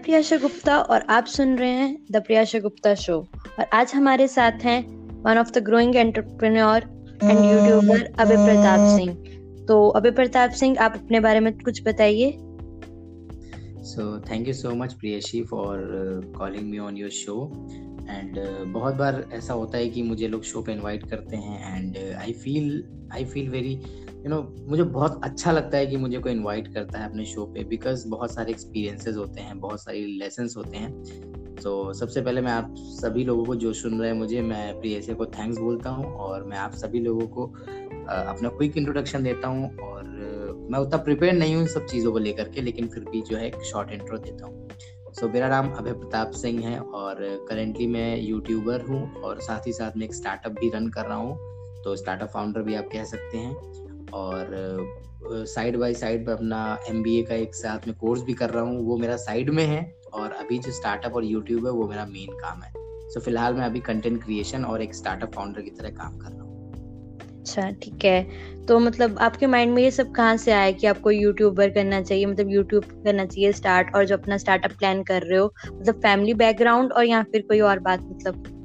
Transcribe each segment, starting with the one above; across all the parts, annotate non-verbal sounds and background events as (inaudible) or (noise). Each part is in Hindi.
प्रियाशा गुप्ता और आप सुन रहे हैं द प्रियाशा गुप्ता शो। और आज हमारे साथ हैं one of the growing entrepreneur and YouTuber Abhay Pratap Singh. तो अभय प्रताप सिंह, आप अपने बारे में कुछ बताइए। So thank you so much Priyashi for calling me on your show and बहुत बार ऐसा होता है कि मुझे लोग शो पे इनवाइट करते हैं। And I feel I feel very you know मुझे बहुत अच्छा लगता है कि मुझे कोई इनवाइट करता है अपने शो पे बिकॉज़ बहुत सारे एक्सपीरियंसेस होते हैं बहुत सारी लेसन होते हैं। तो सबसे पहले मैं आप सभी लोगों को जो सुन रहे हैं मुझे मैं प्रियसे को थैंक्स बोलता हूँ और मैं आप सभी लोगों को अपना क्विक इंट्रोडक्शन देता हूँ और मैं उतना प्रिपेयर नहीं हूँ इन सब चीज़ों को लेकर के लेकिन फिर भी जो है एक शॉर्ट इंट्रो देता हूँ। सो so, मेरा नाम अभय प्रताप सिंह है और करेंटली मैं यूट्यूबर हूँ और साथ ही साथ मैं एक स्टार्टअप भी रन कर रहा हूँ। तो स्टार्टअप फाउंडर भी आप कह सकते हैं। और साइड बाय साइड पर अपना एमबीए का एक साथ में कोर्स भी कर रहा हूँ वो मेरा साइड में है और अभी जो स्टार्टअप और यूट्यूब है वो मेरा मेन काम है। सो so, फ़िलहाल मैं अभी कंटेंट क्रिएशन और एक स्टार्टअप फाउंडर की तरह काम कर रहा हूँ। अच्छा ठीक है। तो मतलब आपके माइंड में ये सब कहाँ से आया कि आपको यूट्यूबर करना चाहिए? मतलब यूट्यूब करना चाहिए स्टार्ट और जो अपना स्टार्टअप प्लान कर रहे हो मतलब फैमिली बैकग्राउंड और या फिर कोई और बात मतलब?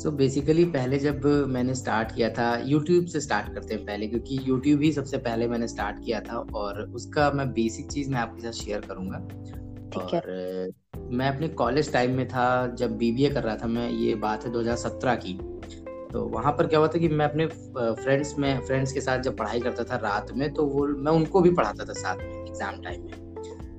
सो so बेसिकली पहले जब मैंने स्टार्ट किया था यूट्यूब से स्टार्ट करते हैं पहले क्योंकि यूट्यूब ही सबसे पहले मैंने स्टार्ट किया था और उसका मैं बेसिक चीज़ मैं आपके साथ शेयर करूँगा। और मैं अपने कॉलेज टाइम में था जब बीबीए कर रहा था मैं ये बात है 2017 की। तो वहाँ पर क्या हुआ था कि मैं अपने फ्रेंड्स में फ्रेंड्स के साथ जब पढ़ाई करता था रात में तो वो मैं उनको भी पढ़ाता था साथ में एग्ज़ाम टाइम में।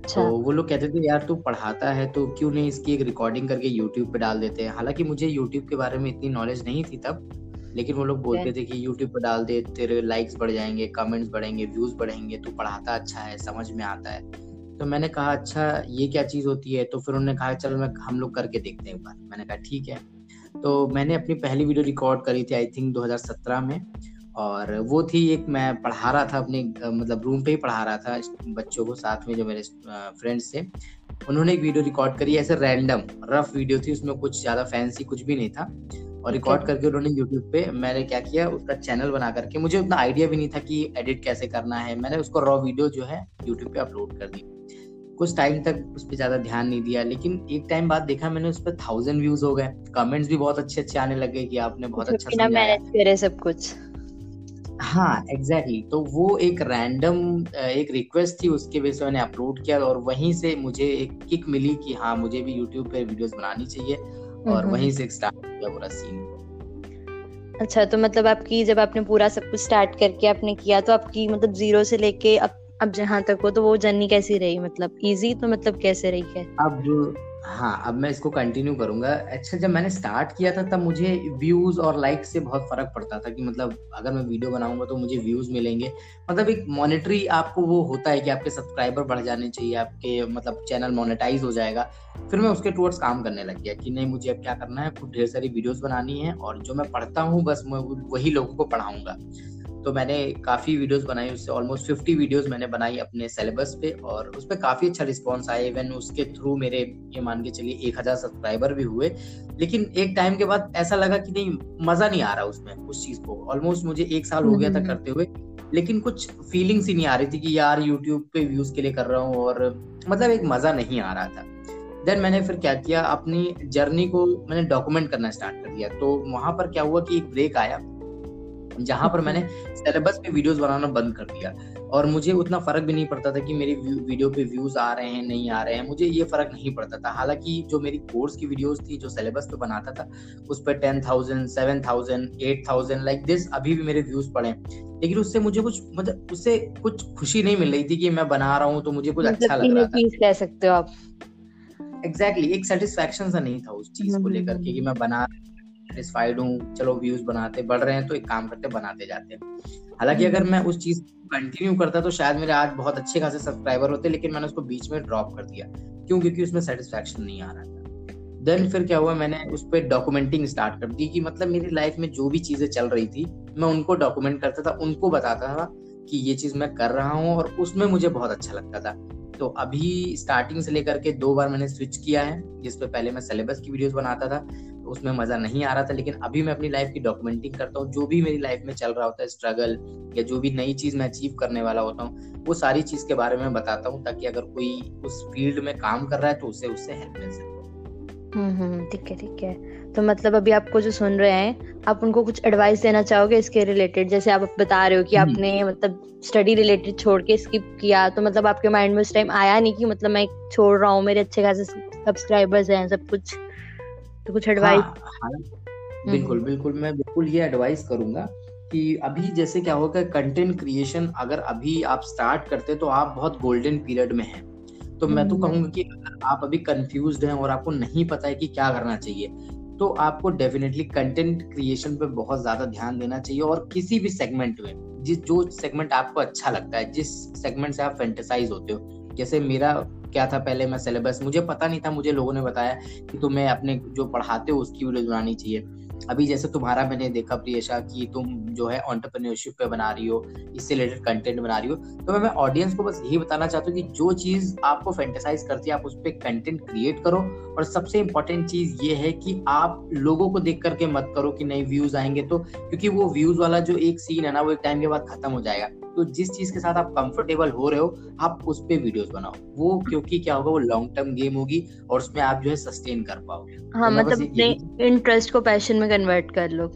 अच्छा। तो वो लोग कहते थे यार तू पढ़ाता है तो क्यों नहीं इसकी एक रिकॉर्डिंग करके यूट्यूब पे डाल देते हैं? हालाँकि मुझे यूट्यूब के बारे में इतनी नॉलेज नहीं थी तब लेकिन वो लोग बोलते थे कि यूट्यूब पे डाल दे तेरे लाइक्स बढ़ जाएँगे कमेंट्स बढ़ेंगे व्यूज़ बढ़ेंगे तू पढ़ाता अच्छा है समझ में आता है। तो मैंने कहा अच्छा ये क्या चीज़ होती है? तो फिर उन्होंने कहा चलो मैं हम लोग करके देखते हैं एक बार। मैंने कहा ठीक है। तो मैंने अपनी पहली वीडियो रिकॉर्ड करी थी आई थिंक 2017 में। और वो थी एक मैं पढ़ा रहा था अपने मतलब रूम पे ही पढ़ा रहा था बच्चों को साथ में जो मेरे फ्रेंड्स थे। उन्होंने एक वीडियो रिकॉर्ड करी ऐसे रैंडम रफ वीडियो थी उसमें कुछ ज़्यादा फैंसी कुछ भी नहीं था। और रिकॉर्ड करके उन्होंने यूट्यूब पे मैंने क्या किया उसका चैनल बना करके मुझे उतना आइडिया भी नहीं था कि एडिट कैसे करना है। मैंने उसको रॉ वीडियो जो है यूट्यूब पे अपलोड कर दी। कुछ टाइम तक उस पर ज़्यादा ध्यान नहीं दिया लेकिन एक टाइम बाद देखा मैंने उस पर थाउज़ेंड व्यूज़ हो गए। कमेंट्स भी बहुत अच्छे अच्छे आने लगे कि आपने बहुत अच्छा मैनेज करे सब कुछ। हाँ एग्जैक्टली exactly. तो वो एक रैंडम एक रिक्वेस्ट थी उसके वजह से मैंने अपलोड किया और वहीं से मुझे एक किक मिली कि हाँ मुझे भी यूट्यूब पे वीडियोस बनानी चाहिए और वहीं से स्टार्ट किया पूरा सीन अच्छा तो मतलब आपकी जब आपने पूरा सब कुछ स्टार्ट करके आपने किया तो आपकी मतलब ज़ीरो से लेके अब अब जहाँ तक हो तो वो जर्नी कैसी रही? मतलब इजी तो मतलब कैसे रही? है अब हाँ अब मैं इसको कंटिन्यू करूँगा। अच्छा जब मैंने स्टार्ट किया था, तब मुझे व्यूज़ और लाइक से बहुत फ़र्क पड़ता था कि मतलब अगर मैं वीडियो बनाऊँगा तो मुझे व्यूज़ मिलेंगे। मतलब एक मॉनिटरी आपको वो होता है कि आपके सब्सक्राइबर बढ़ जाने चाहिए, आपके मतलब चैनल मोनेटाइज हो जाएगा। फिर मैं उसके टूवर्ड्स काम करने लग गया कि नहीं, मुझे अब क्या करना है? कुछ ढेर सारी वीडियोस बनानी है और जो मैं पढ़ता हूँ, बस मैं वही लोगों को पढ़ाऊँगा। तो मैंने काफ़ी वीडियोस बनाई उससे ऑलमोस्ट फिफ्टी वीडियोस मैंने बनाई अपने सिलेबस पे और उस पर काफ़ी अच्छा रिस्पॉन्स आया। इवन उसके थ्रू मेरे ये मान के चलिए एक हज़ार सब्सक्राइबर भी हुए। लेकिन एक टाइम के बाद ऐसा लगा कि नहीं मज़ा नहीं आ रहा उसमें उस चीज़ को। ऑलमोस्ट मुझे एक साल हो गया था हम्म। करते हुए लेकिन कुछ फीलिंग्स ही नहीं आ रही थी कि यार यूट्यूब पे व्यूज़ के लिए कर रहा हूँ और मतलब एक मज़ा नहीं आ रहा था। देन मैंने फिर क्या किया अपनी जर्नी को मैंने डॉक्यूमेंट करना स्टार्ट कर दिया। तो वहाँ पर क्या हुआ कि एक ब्रेक आया। जहाँ पर मैंने सिलेबस पे वीडियोस बनाना बंद कर दिया। और मुझे उतना फ़र्क भी नहीं पड़ता था कि मेरी वीडियो पे व्यूज़ आ रहे हैं नहीं आ रहे हैं। मुझे ये फ़र्क नहीं पड़ता था। हालाँकि जो मेरी कोर्स की वीडियोस थी जो सिलेबस पे बनाता था उस पर ten thousand seven thousand eight thousand like this अभी भी मेरे व्यूज़ पड़े लेकिन उससे मुझे कुछ मतलब उससे कुछ खुशी नहीं मिल रही थी कि मैं बना रहा हूँ तो मुझे कुछ अच्छा लग रहा था। कह सकते हो आप। एग्जैक्टली exactly, एक सेटिस्फेक्शन सा नहीं था उस चीज़ को लेकर के कि मैं बना सेटिस्फाइड हूँ, चलो व्यूज़ बनाते, बढ़ रहे हैं तो एक काम करते बनाते जाते हैं। हालाँकि अगर मैं उस चीज़ कंटिन्यू करता तो शायद मेरे आज बहुत अच्छे खासे सब्सक्राइबर होते, लेकिन मैंने उसको बीच में ड्रॉप कर दिया। क्यों? क्योंकि उसमें सेटिस्फेक्शन नहीं आ रहा था। देन फिर क्या हुआ? मैंने उस पर डॉक्यूमेंटिंग स्टार्ट कर दी कि मतलब मेरी लाइफ में जो भी चीज़ें चल रही थी, मैं उनको डॉक्यूमेंट करता था, उनको बताता था कि ये चीज़ मैं कर रहा हूँ और उसमें मुझे बहुत अच्छा लगता था। तो अभी स्टार्टिंग से लेकर के दो बार मैंने स्विच किया है जिसपे पहले मैं सिलेबस की वीडियोस बनाता था तो उसमें मज़ा नहीं आ रहा था, लेकिन अभी मैं अपनी लाइफ की डॉक्यूमेंटिंग करता हूँ। जो भी मेरी लाइफ में चल रहा होता है स्ट्रगल या जो भी नई चीज़ मैं अचीव करने वाला होता हूँ, वो सारी चीज़ के बारे में बताता हूँ, ताकि अगर कोई उस फ़ील्ड में काम कर रहा है तो उसे उससे हेल्प मिल सके। हम्म, हम्म ठीक है ठीक है। तो मतलब अभी आपको जो सुन रहे हैं आप उनको कुछ एडवाइस देना चाहोगे इसके रिलेटेड जैसे आप बता रहे हो कि हम्म। आपने मतलब स्टडी रिलेटेड छोड़ के स्किप किया तो मतलब आपके माइंड में उस टाइम आया नहीं कि मतलब मैं छोड़ रहा हूँ मेरे अच्छे खासे सब्सक्राइबर्स हैं सब कुछ। तो कुछ एडवाइस हाँ, हाँ, बिल्कुल हम्म। बिल्कुल मैं बिल्कुल ये एडवाइस करूँगा कि अभी जैसे क्या होगा कंटेंट क्रिएशन अगर अभी आप स्टार्ट करते तो आप बहुत गोल्डन पीरियड में हैं। तो मैं तो हम्म। कहूँगा कि अगर आप अभी कंफ्यूज हैं और आपको नहीं पता है कि क्या करना चाहिए तो आपको डेफिनेटली कंटेंट क्रिएशन पे बहुत ज़्यादा ध्यान देना चाहिए और किसी भी सेगमेंट में जिस जो सेगमेंट आपको अच्छा लगता है जिस सेगमेंट से आप फेंटेसाइज होते हो जैसे मेरा क्या था पहले मैं सिलेबस मुझे पता नहीं था मुझे लोगों ने बताया कि तुम्हें अपने जो पढ़ाते हो उसकी वीडियो बनानी चाहिए अभी जैसे तुम्हारा मैंने देखा प्रियशा कि तुम जो है ऑन्टरप्रन्योरशिप पे बना रही हो, इससे रिलेटेड कंटेंट बना रही हो तो मैं ऑडियंस को बस यही बताना चाहता हूँ कि जो चीज़ आपको फेंटेसाइज करती है, आप उस पर कंटेंट क्रिएट करो और सबसे इंपॉर्टेंट चीज़ ये है कि आप लोगों को देख करके मत करो कि नहीं व्यूज़ आएँगे तो क्योंकि वो व्यूज़ वाला जो एक सीन है ना, वो एक टाइम के बाद खत्म हो जाएगा। तो जिस चीज़ के साथ आप कंफर्टेबल हो रहे हो आप उस पर वीडियोस बनाओ। वो क्योंकि क्या होगा वो लॉन्ग टर्म गेम होगी और उसमें आप जो है सस्टेन कर पाओगे। हाँ तो मतलब अपने इंटरेस्ट को पैशन में कन्वर्ट कर लो।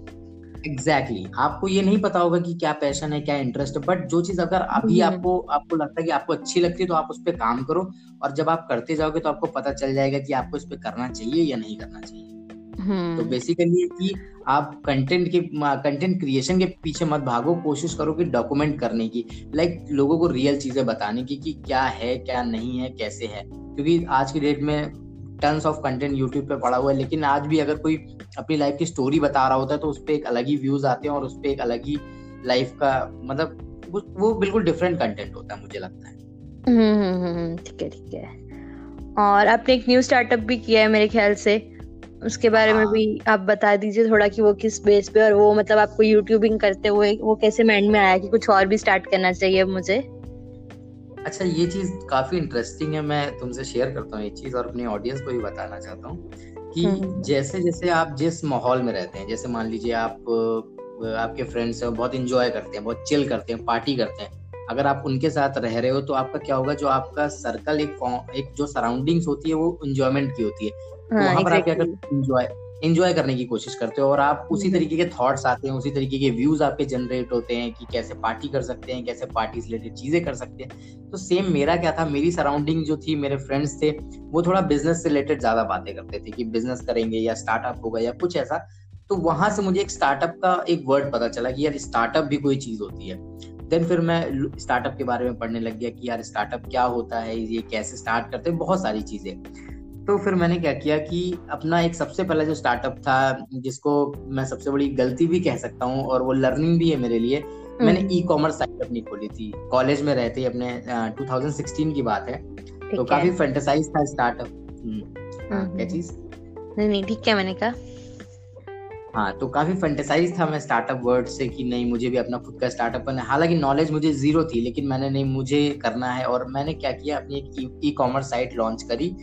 Exactly exactly. आपको ये नहीं पता होगा कि क्या पैशन है क्या इंटरेस्ट है बट जो चीज़ अगर अभी हम्म। आपको आपको लगता है कि आपको अच्छी लगती है तो आप उस पर काम करो। और जब आप करते जाओगे तो आपको पता चल जाएगा कि आपको इस पर करना चाहिए या नहीं करना चाहिए। तो बेसिकली हम्म। कि आप कंटेंट के कंटेंट क्रिएशन के पीछे मत भागो कोशिश करो कि डॉक्यूमेंट करने की। लाइक like, लोगों को रियल चीज़ें बताने की कि क्या है क्या नहीं है कैसे है। क्योंकि आज की डेट में टन्स ऑफ़ कंटेंट यूट्यूब पे पड़ा हुआ है लेकिन आज भी अगर कोई अपनी लाइफ की स्टोरी बता रहा होता है तो उस पर एक अलग ही व्यूज़ आते हैं और उस पर एक अलग ही लाइफ का मतलब वो बिल्कुल डिफरेंट कंटेंट होता है मुझे लगता है। हम्म, हम्म, ठीक है ठीक है। और आपने एक न्यू स्टार्टअप भी किया है मेरे ख्याल से। उसके बारे में हाँ। भी आप बता दीजिए थोड़ा कि वो किस बेस पे और वो मतलब आपको यूट्यूबिंग करते हुए वो कैसे माइंड में आया कि कुछ और भी स्टार्ट करना चाहिए मुझे अच्छा ये चीज़ काफ़ी इंटरेस्टिंग है मैं तुमसे शेयर करता हूँ ये चीज़ और अपनी ऑडियंस को भी बताना चाहता हूँ कि हम्म। जैसे जैसे आप जिस माहौल में रहते हैं जैसे मान लीजिए आप आपके फ्रेंड्स हैं बहुत इंजॉय करते हैं बहुत चिल करते हैं पार्टी करते हैं अगर आप उनके साथ रह रहे हो तो आपका क्या होगा जो आपका सर्कल एक एक जो सराउंडिंग्स होती है वो इंजॉयमेंट की होती है तो वहाँ पर आप क्या करते इंजॉय इंजॉय करने की कोशिश करते हो और आप उसी हम्म। तरीके के थॉट्स आते हैं उसी तरीके के व्यूज़ आपके जनरेट होते हैं कि कैसे पार्टी कर सकते हैं कैसे पार्टी से रिलेटेड चीज़ें कर सकते हैं। तो सेम मेरा क्या था मेरी सराउंडिंग जो थी मेरे फ्रेंड्स थे वो थोड़ा बिज़नेस से रिलेटेड ज़्यादा बातें करते थे कि बिज़नेस करेंगे या स्टार्टअप होगा या कुछ ऐसा। तो वहाँ से मुझे एक स्टार्टअप का एक वर्ड पता चला कि यार स्टार्टअप भी कोई चीज़ होती है। देन फिर मैं स्टार्टअप के बारे में पढ़ने लग गया कि यार स्टार्टअप क्या होता है ये कैसे स्टार्ट करते हैं बहुत सारी चीज़ें। तो फिर मैंने क्या किया कि अपना एक सबसे पहला जो स्टार्टअप था जिसको मैं सबसे बड़ी गलती भी कह सकता हूँ और वो लर्निंग भी है मेरे लिए मैंने ई कॉमर्स साइट अपनी खोली थी। कॉलेज में रहते ही अपने uh, 2016 की बात है। तो काफ़ी फैंटेसाइज था स्टार्टअप हम्म, हाँ, क्या चीज़? नहीं नहीं ठीक है मैंने कहा। हाँ तो काफ़ी फंटेसाइज था मैं स्टार्टअप वर्ड से कि नहीं मुझे भी अपना खुद का स्टार्टअप करना है। हालाँकि नॉलेज मुझे ज़ीरो थी लेकिन मैंने नहीं मुझे करना है। और मैंने क्या किया अपनी एक ई कॉमर्स साइट लॉन्च करी।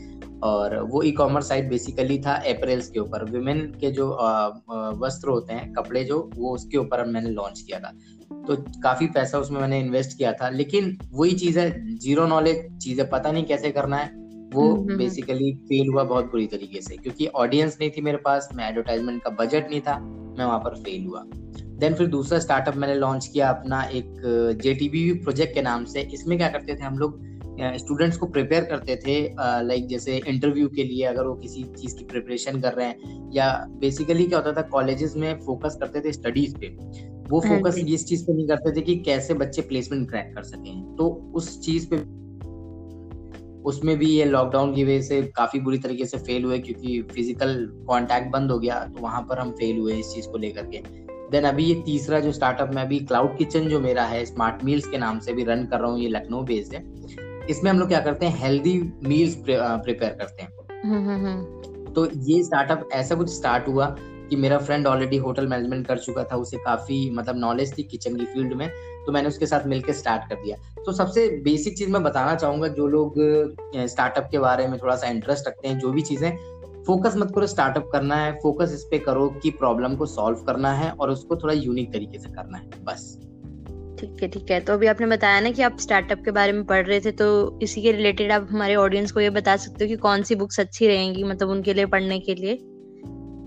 और वो ई कॉमर्स साइट बेसिकली था अप्रैल्स के ऊपर। विमेन के जो वस्त्र होते हैं कपड़े जो वो उसके ऊपर मैंने लॉन्च किया था। तो काफ़ी पैसा उसमें मैंने इन्वेस्ट किया था लेकिन वही चीज़ है ज़ीरो नॉलेज चीज़ें पता नहीं कैसे करना है वो बेसिकली हम्म, फेल हम्म। हुआ बहुत बुरी तरीके से क्योंकि ऑडियंस नहीं थी मेरे पास मैं एडवर्टाइजमेंट का बजट नहीं था मैं वहाँ पर फेल हुआ। देन फिर दूसरा स्टार्टअप मैंने लॉन्च किया अपना एक जेटीबी प्रोजेक्ट के नाम से इसमें क्या करते थे हम लोग स्टूडेंट्स को प्रिपेयर करते थे लाइक जैसे इंटरव्यू के लिए अगर वो किसी चीज़ की प्रिपरेशन कर रहे हैं या बेसिकली क्या होता था कॉलेजेस में फोकस करते थे स्टडीज़ पे। वो फोकस हाँ इस चीज़ पे नहीं करते थे कि कैसे बच्चे प्लेसमेंट क्रैक कर सकें। तो उस चीज़ पे उसमें भी ये लॉकडाउन की वजह से काफ़ी बुरी तरीके से फेल हुए क्योंकि फ़िज़िकल कांटेक्ट बंद हो गया तो वहाँ पर हम फेल हुए इस चीज़ को लेकर के। देन अभी ये तीसरा जो स्टार्टअप में अभी क्लाउड किचन जो मेरा है स्मार्ट मील्स के नाम से भी रन कर रहा हूँ ये लखनऊ बेस्ड है। इसमें हम लोग क्या करते हैं हेल्दी मील्स प्रिपेयर करते हैं। हम्म, हम्म, हम्म। तो ये स्टार्टअप ऐसा कुछ स्टार्ट हुआ कि मेरा फ्रेंड ऑलरेडी होटल मैनेजमेंट कर चुका था उसे काफ़ी मतलब नॉलेज थी किचन की फ़ील्ड में तो मैंने उसके साथ मिलकर स्टार्ट कर दिया। तो सबसे बेसिक चीज़ मैं बताना चाहूँगा जो लोग स्टार्टअप के बारे में थोड़ा सा इंटरेस्ट रखते हैं जो भी चीज़ें फोकस मत करो स्टार्टअप करना है फोकस इस पे करो कि प्रॉब्लम को सॉल्व करना है और उसको थोड़ा यूनिक तरीके से करना है बस। ठीक है ठीक है। तो अभी आपने बताया ना कि आप स्टार्टअप के बारे में पढ़ रहे थे तो इसी के रिलेटेड आप हमारे ऑडियंस को ये बता सकते हो कि कौन सी बुक्स अच्छी रहेंगी मतलब उनके लिए पढ़ने के लिए?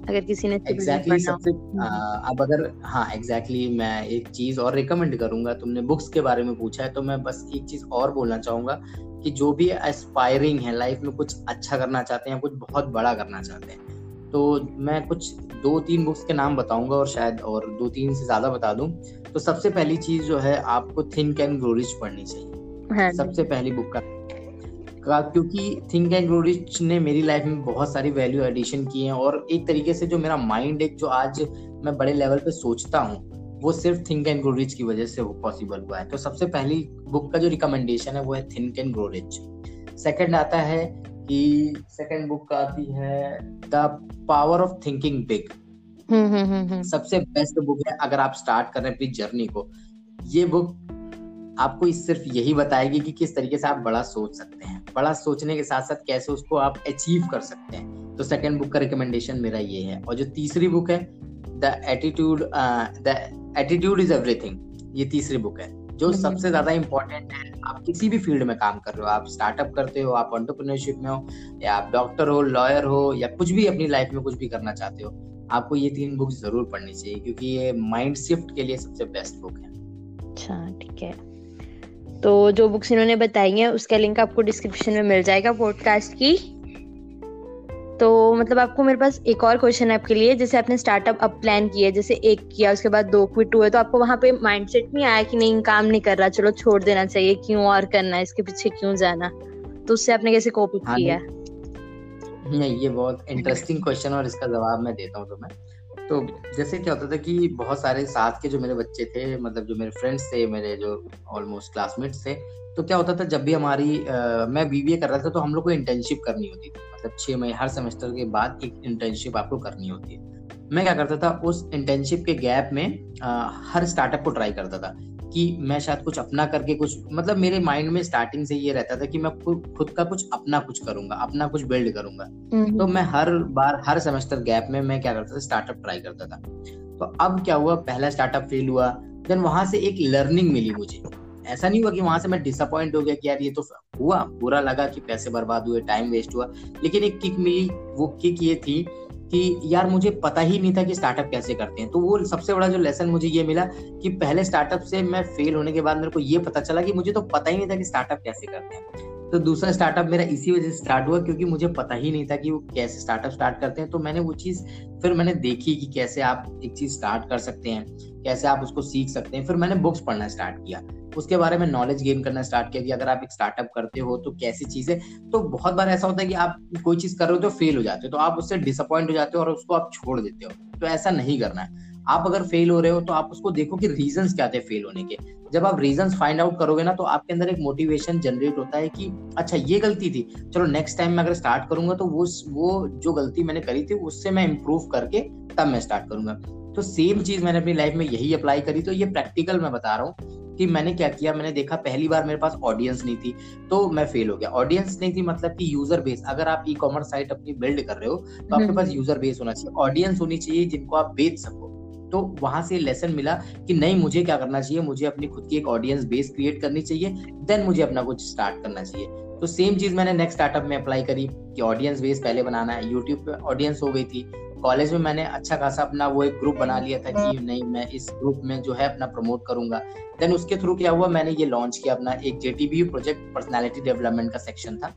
अगर किसी ने एग्जैक्टली exactly सबसे। अब अगर हाँ एग्जैक्टली exactly मैं एक चीज़ और रिकमेंड करूँगा। तुमने बुक्स के बारे में पूछा है तो मैं बस एक चीज़ और बोलना चाहूँगा कि जो भी एस्पायरिंग है लाइफ में कुछ अच्छा करना चाहते हैं कुछ बहुत बड़ा करना चाहते हैं तो मैं कुछ दो तीन बुक्स के नाम बताऊँगा और शायद और दो तीन से ज़्यादा बता दूँ। तो सबसे पहली चीज़ जो है आपको थिंक एंड ग्रो रिच पढ़नी चाहिए। हाँ सबसे पहली बुक का। का क्योंकि थिंक एंड ग्रो रिच ने मेरी लाइफ में बहुत सारी वैल्यू एडिशन की है और एक तरीके से जो मेरा माइंड एक जो आज मैं बड़े लेवल पे सोचता हूँ वो सिर्फ़ थिंक एंड ग्रो रिच की वजह से पॉसिबल हुआ है। तो सबसे पहली बुक का जो रिकमेंडेशन है वो है think and grow rich second आता है कि सेकंड बुक आती है the power of thinking big सबसे बेस्ट बुक है अगर आप स्टार्ट कर रहे हैं अपनी जर्नी को। ये बुक आपको इस सिर्फ़ यही बताएगी कि किस तरीके से आप बड़ा सोच सकते हैं। बड़ा सोचने के साथ साथ कैसे उसको आप अचीव कर सकते हैं। तो सेकंड बुक का रिकमेंडेशन मेरा ये है। और जो तीसरी बुक है the attitude the attitude is everything ये तीसरी बुक है। जो हम्म। सबसे ज़्यादा इंपॉर्टेंट है आप किसी भी फ़ील्ड में काम कर रहे हो आप स्टार्टअप करते हो आप ऑन्टरप्रिनरशिप में हो या आप डॉक्टर हो लॉयर हो या कुछ भी अपनी लाइफ में कुछ भी करना चाहते हो आपको ये तीन बुक ज़रूर पढ़नी चाहिए क्योंकि ये माइंड शिफ्ट के लिए सबसे बेस्ट बुक है। अच्छा ठीक है। तो जो बुक्स इन्होंने बताई हैं उसका लिंक आपको डिस्क्रिप्शन में मिल जाएगा पॉडकास्ट की। तो मतलब आपको मेरे पास एक और क्वेश्चन है आपके लिए जैसे आपने स्टार्टअप अब प्लान किया जैसे एक किया उसके बाद दो क्विट हुए तो आपको वहाँ पे माइंडसेट नहीं आया कि नहीं काम नहीं कर रहा चलो छोड़ देना चाहिए क्यों और करना है इसके पीछे क्यों जाना? तो उससे आपने कैसे कोप हाँ किया? नहीं ये बहुत इंटरेस्टिंग क्वेश्चन और इसका जवाब मैं देता हूँ तुम्हें। तो जैसे क्या होता था कि बहुत सारे साथ के जो मेरे बच्चे थे मतलब जो मेरे फ्रेंड्स थे मेरे जो ऑलमोस्ट क्लासमेट्स थे तो क्या होता था जब भी हमारी आ, मैं बीबीए कर रहा था तो हम लोग को इंटर्नशिप करनी होती थी। मतलब छह महीने हर सेमेस्टर के बाद एक इंटर्नशिप आपको करनी होती है। मैं क्या करता था उस इंटर्नशिप के गैप में आ, हर स्टार्टअप को ट्राई करता था कि मैं शायद कुछ अपना करके कुछ मतलब मेरे माइंड में स्टार्टिंग से ये रहता था कि मैं खुद का कुछ अपना कुछ करूँगा अपना कुछ बिल्ड करूँगा। हम्म। तो मैं हर बार हर सेमेस्टर गैप में मैं क्या करता था स्टार्टअप ट्राई करता था। तो अब क्या हुआ पहला स्टार्टअप फेल हुआ देन वहाँ से एक लर्निंग मिली मुझे। ऐसा नहीं हुआ कि वहाँ से मैं डिसअपॉइंट हो गया कि यार ये तो हुआ, बुरा लगा कि पैसे बर्बाद हुए टाइम वेस्ट हुआ। लेकिन एक किक मिली, वो किक ये थी कि यार मुझे पता ही नहीं था कि स्टार्टअप कैसे करते हैं। तो वो सबसे बड़ा जो लेसन मुझे ये मिला कि पहले स्टार्टअप से मैं फेल होने के बाद मेरे को ये पता चला कि मुझे तो पता ही नहीं था कि स्टार्टअप कैसे करते हैं। तो दूसरा स्टार्टअप मेरा इसी वजह से स्टार्ट हुआ क्योंकि मुझे पता ही नहीं था कि वो कैसे स्टार्टअप स्टार्ट करते हैं। तो मैंने वो चीज़ फिर मैंने देखी कि कैसे आप एक चीज़ स्टार्ट कर सकते हैं, कैसे आप उसको सीख सकते हैं। फिर मैंने बुक्स पढ़ना स्टार्ट किया। उसके बारे में नॉलेज गेन करना स्टार्ट किया कि अगर आप एक स्टार्टअप करते हो तो कैसी चीज़। तो बहुत बार ऐसा होता है कि आप कोई चीज़ कर रहे हो तो फेल हो जाते हो तो आप उससे डिसअपॉइंट हो जाते हो और उसको आप छोड़ देते हो। तो ऐसा नहीं करना है। आप अगर फेल हो रहे हो तो आप उसको देखो कि रीजंस क्या थे फेल होने के। जब आप रीजन फाइंड आउट करोगे ना तो आपके अंदर एक मोटिवेशन जनरेट होता है कि अच्छा ये गलती थी। चलो नेक्स्ट टाइम मैं अगर स्टार्ट करूँगा तो वो वो जो गलती मैंने करी थी उससे मैं इंप्रूव करके तब मैं स्टार्ट करूँगा। तो सेम चीज़ मैंने अपनी लाइफ में यही अप्लाई करी। तो ये प्रैक्टिकल मैं बता रहा हूँ कि मैंने क्या किया? मैंने देखा पहली बार मेरे पास ऑडियंस नहीं थी तो मैं फेल हो गया। ऑडियंस नहीं थी मतलब कि यूज़र बेस अगर आप ई कॉमर्स साइट अपनी बिल्ड कर रहे हो तो आपके हम्म। पास यूज़र बेस होना चाहिए। ऑडियंस होनी चाहिए जिनको आप बेच सको। तो वहाँ से लेसन मिला कि नहीं, मुझे क्या करना चाहिए? मुझे अपनी खुद की एक ऑडियंस बेस क्रिएट करनी चाहिए देन मुझे अपना कुछ स्टार्ट करना चाहिए। तो सेम चीज़ मैंने नेक्स्ट स्टार्टअप में अप्लाई करी कि ऑडियंस बेस पहले बनाना है। यूट्यूब पे ऑडियंस हो गई थी। कॉलेज में मैंने अच्छा खासा अपना वो एक ग्रुप बना लिया था कि नहीं, मैं इस ग्रुप में जो है अपना प्रमोट करूँगा। देन उसके थ्रू क्या हुआ? मैंने ये लॉन्च किया अपना एक जेटीबी प्रोजेक्ट पर्सनालिटी डेवलपमेंट का सेक्शन था।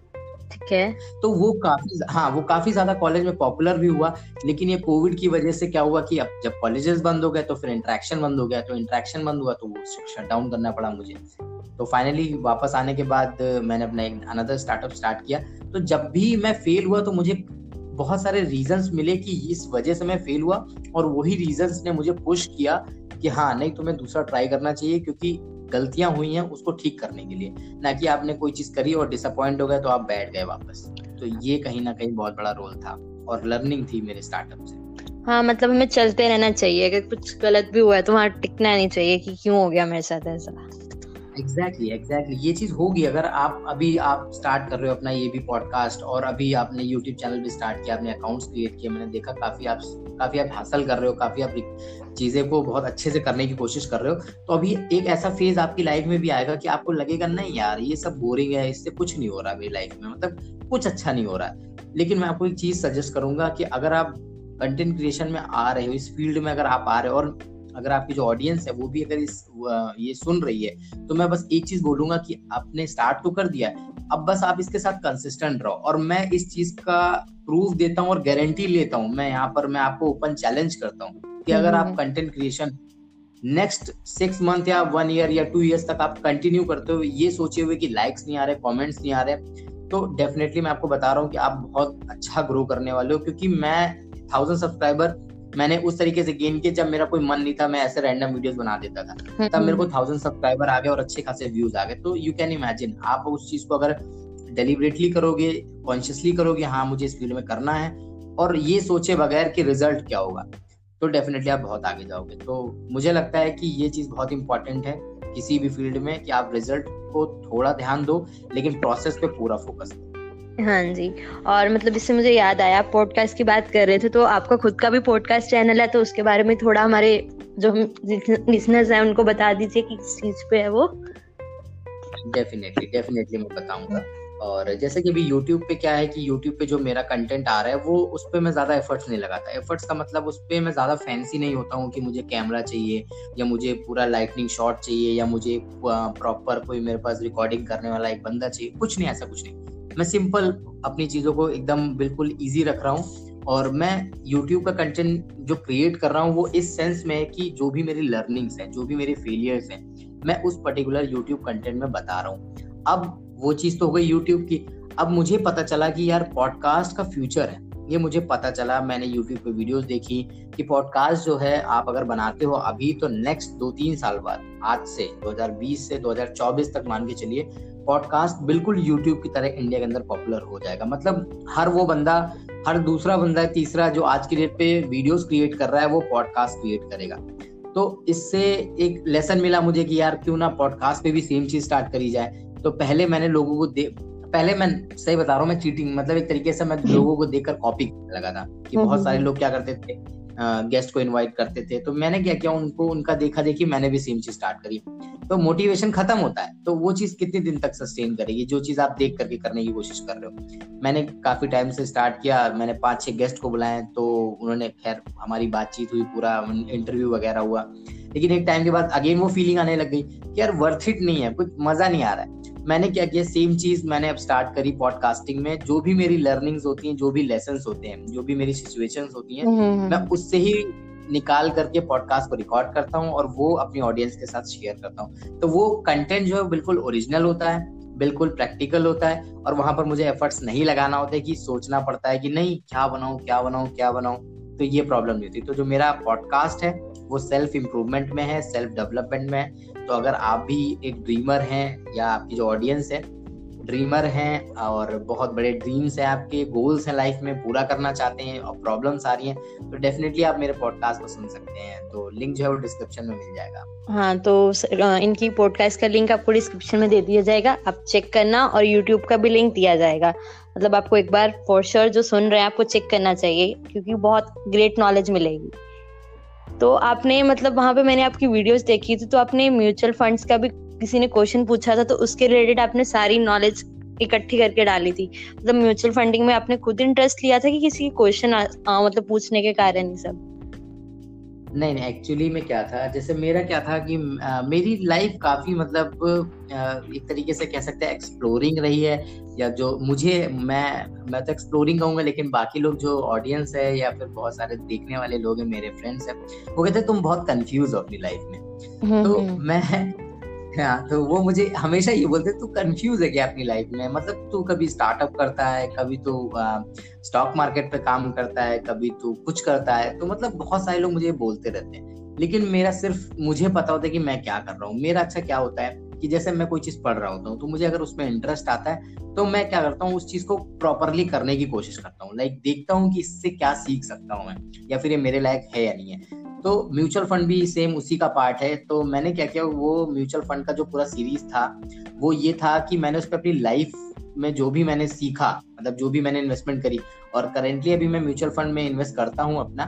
ठीक है। तो वो काफ़ी हाँ वो काफ़ी ज़्यादा कॉलेज में पॉपुलर भी हुआ, लेकिन ये कोविड की वजह से क्या हुआ कि अब जब कॉलेजेस बंद हो गए तो फिर इंट्रैक्शन बंद हो गया तो इंट्रैक्शन बंद हुआ तो वो शट डाउन करना पड़ा मुझे। तो फाइनली वापस आने के बाद मैंने अपना एक अनदर स्टार्टअप स्टार्ट किया। तो जब भी मैं फेल हुआ तो मुझे बहुत सारे रीजंस मिले कि इस वजह से मैं फेल हुआ, और वही रीजंस ने मुझे पुश किया कि हाँ नहीं, तुम्हें दूसरा ट्राई करना चाहिए, क्योंकि गलतियाँ हुई हैं उसको ठीक करने के लिए। ना कि आपने कोई चीज़ करी और डिसअपॉइंट हो गए तो आप बैठ गए वापस। तो ये कहीं ना कहीं बहुत बड़ा रोल था और लर्निंग थी मेरे स्टार्टअप से। हाँ मतलब हमें चलते रहना चाहिए। अगर कुछ गलत भी हुआ है तो वहाँ टिकना नहीं चाहिए कि क्यों हो गया मेरे साथ ऐसा। एग्जैक्टली एग्जैक्टली ये चीज़ होगी। अगर आप अभी आप स्टार्ट कर रहे हो अपना ये भी पॉडकास्ट और अभी आपने यूट्यूब चैनल भी स्टार्ट किया आपने अकाउंट्स क्रिएट किया मैंने देखा काफ़ी आप काफ़ी आप हासिल कर रहे हो काफ़ी आप चीज़ें को बहुत अच्छे से करने की कोशिश कर रहे हो तो अभी एक ऐसा फ़ेज़ आपकी लाइफ में भी आएगा कि आपको लगेगा, नहीं यार, ये सब बोरिंग है, इससे कुछ नहीं हो रहा मेरी लाइफ में मतलब कुछ अच्छा नहीं हो रहा है। लेकिन मैं आपको एक चीज़ सजेस्ट करूँगा कि अगर आप कंटेंट क्रिएशन में आ रहे हो, इस फ़ील्ड में अगर आप आ रहे हो, और अगर आपकी जो ऑडियंस है, वो भी अगर इस ये सुन रही है तो मैं बस एक चीज़ बोलूँगा कि आपने स्टार्ट तो कर दिया अब बस आप इसके साथ कंसिस्टेंट रहो, और मैं इस चीज़ का प्रूफ देता हूँ और गारंटी लेता हूँ। मैं यहाँ पर, मैं आपको ओपन चैलेंज करता हूँ। कि अगर आप content. Creation next six month या वन ईयर या टू ईयर्स तक आप कंटिन्यू करते हो ये सोचे हुए कि लाइक्स नहीं आ रहे कमेंट्स नहीं आ रहे तो डेफिनेटली मैं आपको बता रहा हूँ कि आप बहुत अच्छा ग्रो करने वाले हो। क्योंकि मैं थाउज़ेंड सब्सक्राइबर मैंने उस तरीके से गेन किया जब मेरा कोई मन नहीं था मैं ऐसे रैंडम वीडियोस बना देता था। हम्म, तब मेरे को थाउज़ेंड। सब्सक्राइबर आ गए और अच्छे खासे व्यूज़ आ गए। तो यू कैन इमेजिन आप उस चीज़ को अगर डेलिबरेटली करोगे कॉन्शियसली करोगे हाँ मुझे इस फ़ील्ड में करना है। और ये सोचे बगैर कि रिज़ल्ट क्या होगा। तो डेफिनेटली आप बहुत आगे जाओगे। तो मुझे लगता है कि ये चीज़ बहुत इंपॉर्टेंट है किसी भी फ़ील्ड में कि आप रिज़ल्ट को थोड़ा ध्यान दो लेकिन प्रोसेस पे पूरा फोकस करो। हाँ जी और मतलब इससे मुझे याद आया आप पॉडकास्ट की बात कर रहे थे तो आपका खुद का भी पॉडकास्ट चैनल है तो उसके बारे में थोड़ा हमारे जो लिसनर्स हैं उनको बता दीजिए कि किस चीज़ पे है वो। डेफिनेटली डेफिनेटली मैं बताऊँगा। और जैसे कि अभी YouTube पे क्या है कि YouTube पे जो मेरा कंटेंट आ रहा है, वो उस पर मैं ज़्यादा एफर्ट्स नहीं लगाता। एफर्ट्स का मतलब उस पर मैं ज़्यादा फैंसी नहीं होता हूँ कि मुझे कैमरा चाहिए, या मुझे पूरा लाइटनिंग शॉट चाहिए, या मुझे प्रॉपर कोई मेरे पास रिकॉर्डिंग करने वाला एक बंदा चाहिए। कुछ नहीं, ऐसा कुछ नहीं। मैं सिंपल अपनी चीज़ों को एकदम बिल्कुल ईजी रख रहा हूँ और मैं यूट्यूब का कंटेंट जो क्रिएट कर रहा हूँ, वो इस सेंस में है कि जो भी मेरी लर्निंग्स हैं, जो भी मेरे फेलियर्स हैं, मैं उस पर्टिकुलर यूट्यूब कंटेंट में बता रहा हूँ। अब वो चीज़ तो हो गई यूट्यूब की। अब मुझे पता चला कि यार पॉडकास्ट का फ्यूचर है। ये मुझे पता चला, मैंने यूट्यूब पे वीडियोस देखी कि पॉडकास्ट जो है, आप अगर बनाते हो अभी तो नेक्स्ट दो तीन साल बाद, आज से 2020 से 2024 तक मान के चलिए पॉडकास्ट बिल्कुल यूट्यूब की तरह इंडिया के अंदर पॉपुलर हो जाएगा। मतलब हर वो बंदा, हर दूसरा बंदा, तीसरा जो आज की डेट पे वीडियोस क्रिएट कर रहा है, वो पॉडकास्ट क्रिएट करेगा। तो इससे एक लेसन मिला मुझे कि यार क्यों ना पॉडकास्ट पे भी सेम चीज़ स्टार्ट करी जाए। तो पहले मैंने लोगों को दे पहले मैं सही बता रहा हूँ मैं चीटिंग मतलब एक तरीके से मैं लोगों को देखकर कॉपी लगा था कि हम्म, बहुत सारे हम्म, लोग क्या करते थे गेस्ट को इनवाइट करते थे। तो मैंने क्या किया उनको उनका देखा देखी मैंने भी सेम चीज़ स्टार्ट करी। तो मोटिवेशन खत्म होता है तो वो चीज़ कितने दिन तक सस्टेन करेगी? जो चीज़ आप देख करके करने की कोशिश कर रहे हो। मैंने काफ़ी टाइम से स्टार्ट किया मैंने पाँच छह गेस्ट को बुलाए तो उन्होंने खैर हमारी बातचीत हुई पूरा इंटरव्यू वगैरह हुआ। लेकिन एक टाइम के बाद अगेन वो फीलिंग आने लग गई कि यार वर्थ इट नहीं है कुछ मज़ा नहीं आ रहा है। मैंने क्या किया सेम चीज़ मैंने अब स्टार्ट करी पॉडकास्टिंग में। जो भी मेरी लर्निंग्स होती हैं जो भी लेसन होते हैं जो भी मेरी सिचुएशंस होती हैं हम्म, हम्म, हम्म। मैं उससे ही निकाल करके पॉडकास्ट को रिकॉर्ड करता हूँ और वो अपनी ऑडियंस के साथ शेयर करता हूँ। तो वो कंटेंट जो है बिल्कुल ओरिजिनल होता है बिल्कुल प्रैक्टिकल होता है और वहाँ पर मुझे एफर्ट्स नहीं लगाना होता है कि सोचना पड़ता है कि नहीं क्या बनाऊँ क्या बनाऊँ क्या बनाऊँ। तो ये प्रॉब्लम नहीं होती। तो जो मेरा पॉडकास्ट है, वो सेल्फ इम्प्रूवमेंट में है सेल्फ डेवलपमेंट में है। तो अगर आप भी एक ड्रीमर हैं या आपकी जो ऑडियंस है ड्रीमर हैं और बहुत बड़े ड्रीम्स हैं आपके गोल्स हैं लाइफ में, पूरा करना चाहते हैं और प्रॉब्लम्स आ रही हैं तो डेफिनेटली आप मेरे पॉडकास्ट को सुन सकते हैं। तो लिंक जो है वो डिस्क्रिप्शन में मिल जाएगा। हाँ तो इनकी पॉडकास्ट का लिंक आपको डिस्क्रिप्शन में दे दिया जाएगा। आप चेक करना और यूट्यूब का भी लिंक दिया जाएगा। मतलब आपको एक बार फॉर श्योर जो सुन रहे हैं, आपको चेक करना चाहिए, क्योंकि बहुत ग्रेट नॉलेज मिलेगी। तो आपने मतलब वहाँ पे मैंने आपकी वीडियोस देखी थी तो आपने म्यूचुअल फंड्स का भी किसी ने क्वेश्चन पूछा था तो उसके रिलेटेड आपने सारी नॉलेज इकट्ठी करके डाली थी। मतलब म्यूचुअल फंडिंग में आपने खुद इंटरेस्ट लिया था कि किसी के क्वेश्चन मतलब पूछने के कारण ही सब? नहीं नहीं एक्चुअली में क्या था जैसे मेरा क्या था कि आ, मेरी लाइफ काफ़ी मतलब आ, एक तरीके से कह सकते हैं एक्सप्लोरिंग रही है या जो मुझे मैं मैं तो एक्सप्लोरिंग कहूँगा लेकिन बाकी लोग जो ऑडियंस है या फिर बहुत सारे देखने वाले लोग हैं मेरे फ्रेंड्स हैं वो कहते हैं तुम बहुत कंफ्यूज हो अपनी लाइफ में हम्म, तो हम्म। मैं हाँ तो वो मुझे हमेशा ये बोलते, तू कंफ्यूज है क्या अपनी लाइफ में? मतलब तू कभी स्टार्टअप करता है, कभी तो स्टॉक मार्केट पे काम करता है, कभी तू कुछ करता है तो मतलब बहुत सारे लोग मुझे बोलते रहते हैं। लेकिन मेरा सिर्फ़, मुझे पता होता है कि मैं क्या कर रहा हूँ। मेरा अच्छा क्या होता है कि जैसे मैं कोई चीज़ पढ़ रहा होता हूँ तो मुझे अगर उसमें इंटरेस्ट आता है तो मैं क्या करता हूँ, उस चीज़ को प्रॉपरली करने की कोशिश करता हूँ। लाइक देखता हूँ कि इससे क्या सीख सकता हूँ मैं, या फिर ये मेरे लायक है या नहीं है। तो म्यूचुअल फंड भी सेम उसी का पार्ट है। तो मैंने क्या किया वो म्यूचुअल फंड का जो पूरा सीरीज़ था वो ये था कि मैंने उस पर अपनी लाइफ में जो भी मैंने सीखा मतलब जो भी मैंने इन्वेस्टमेंट करी और करेंटली अभी मैं म्यूचुअल फंड में इन्वेस्ट करता हूँ अपना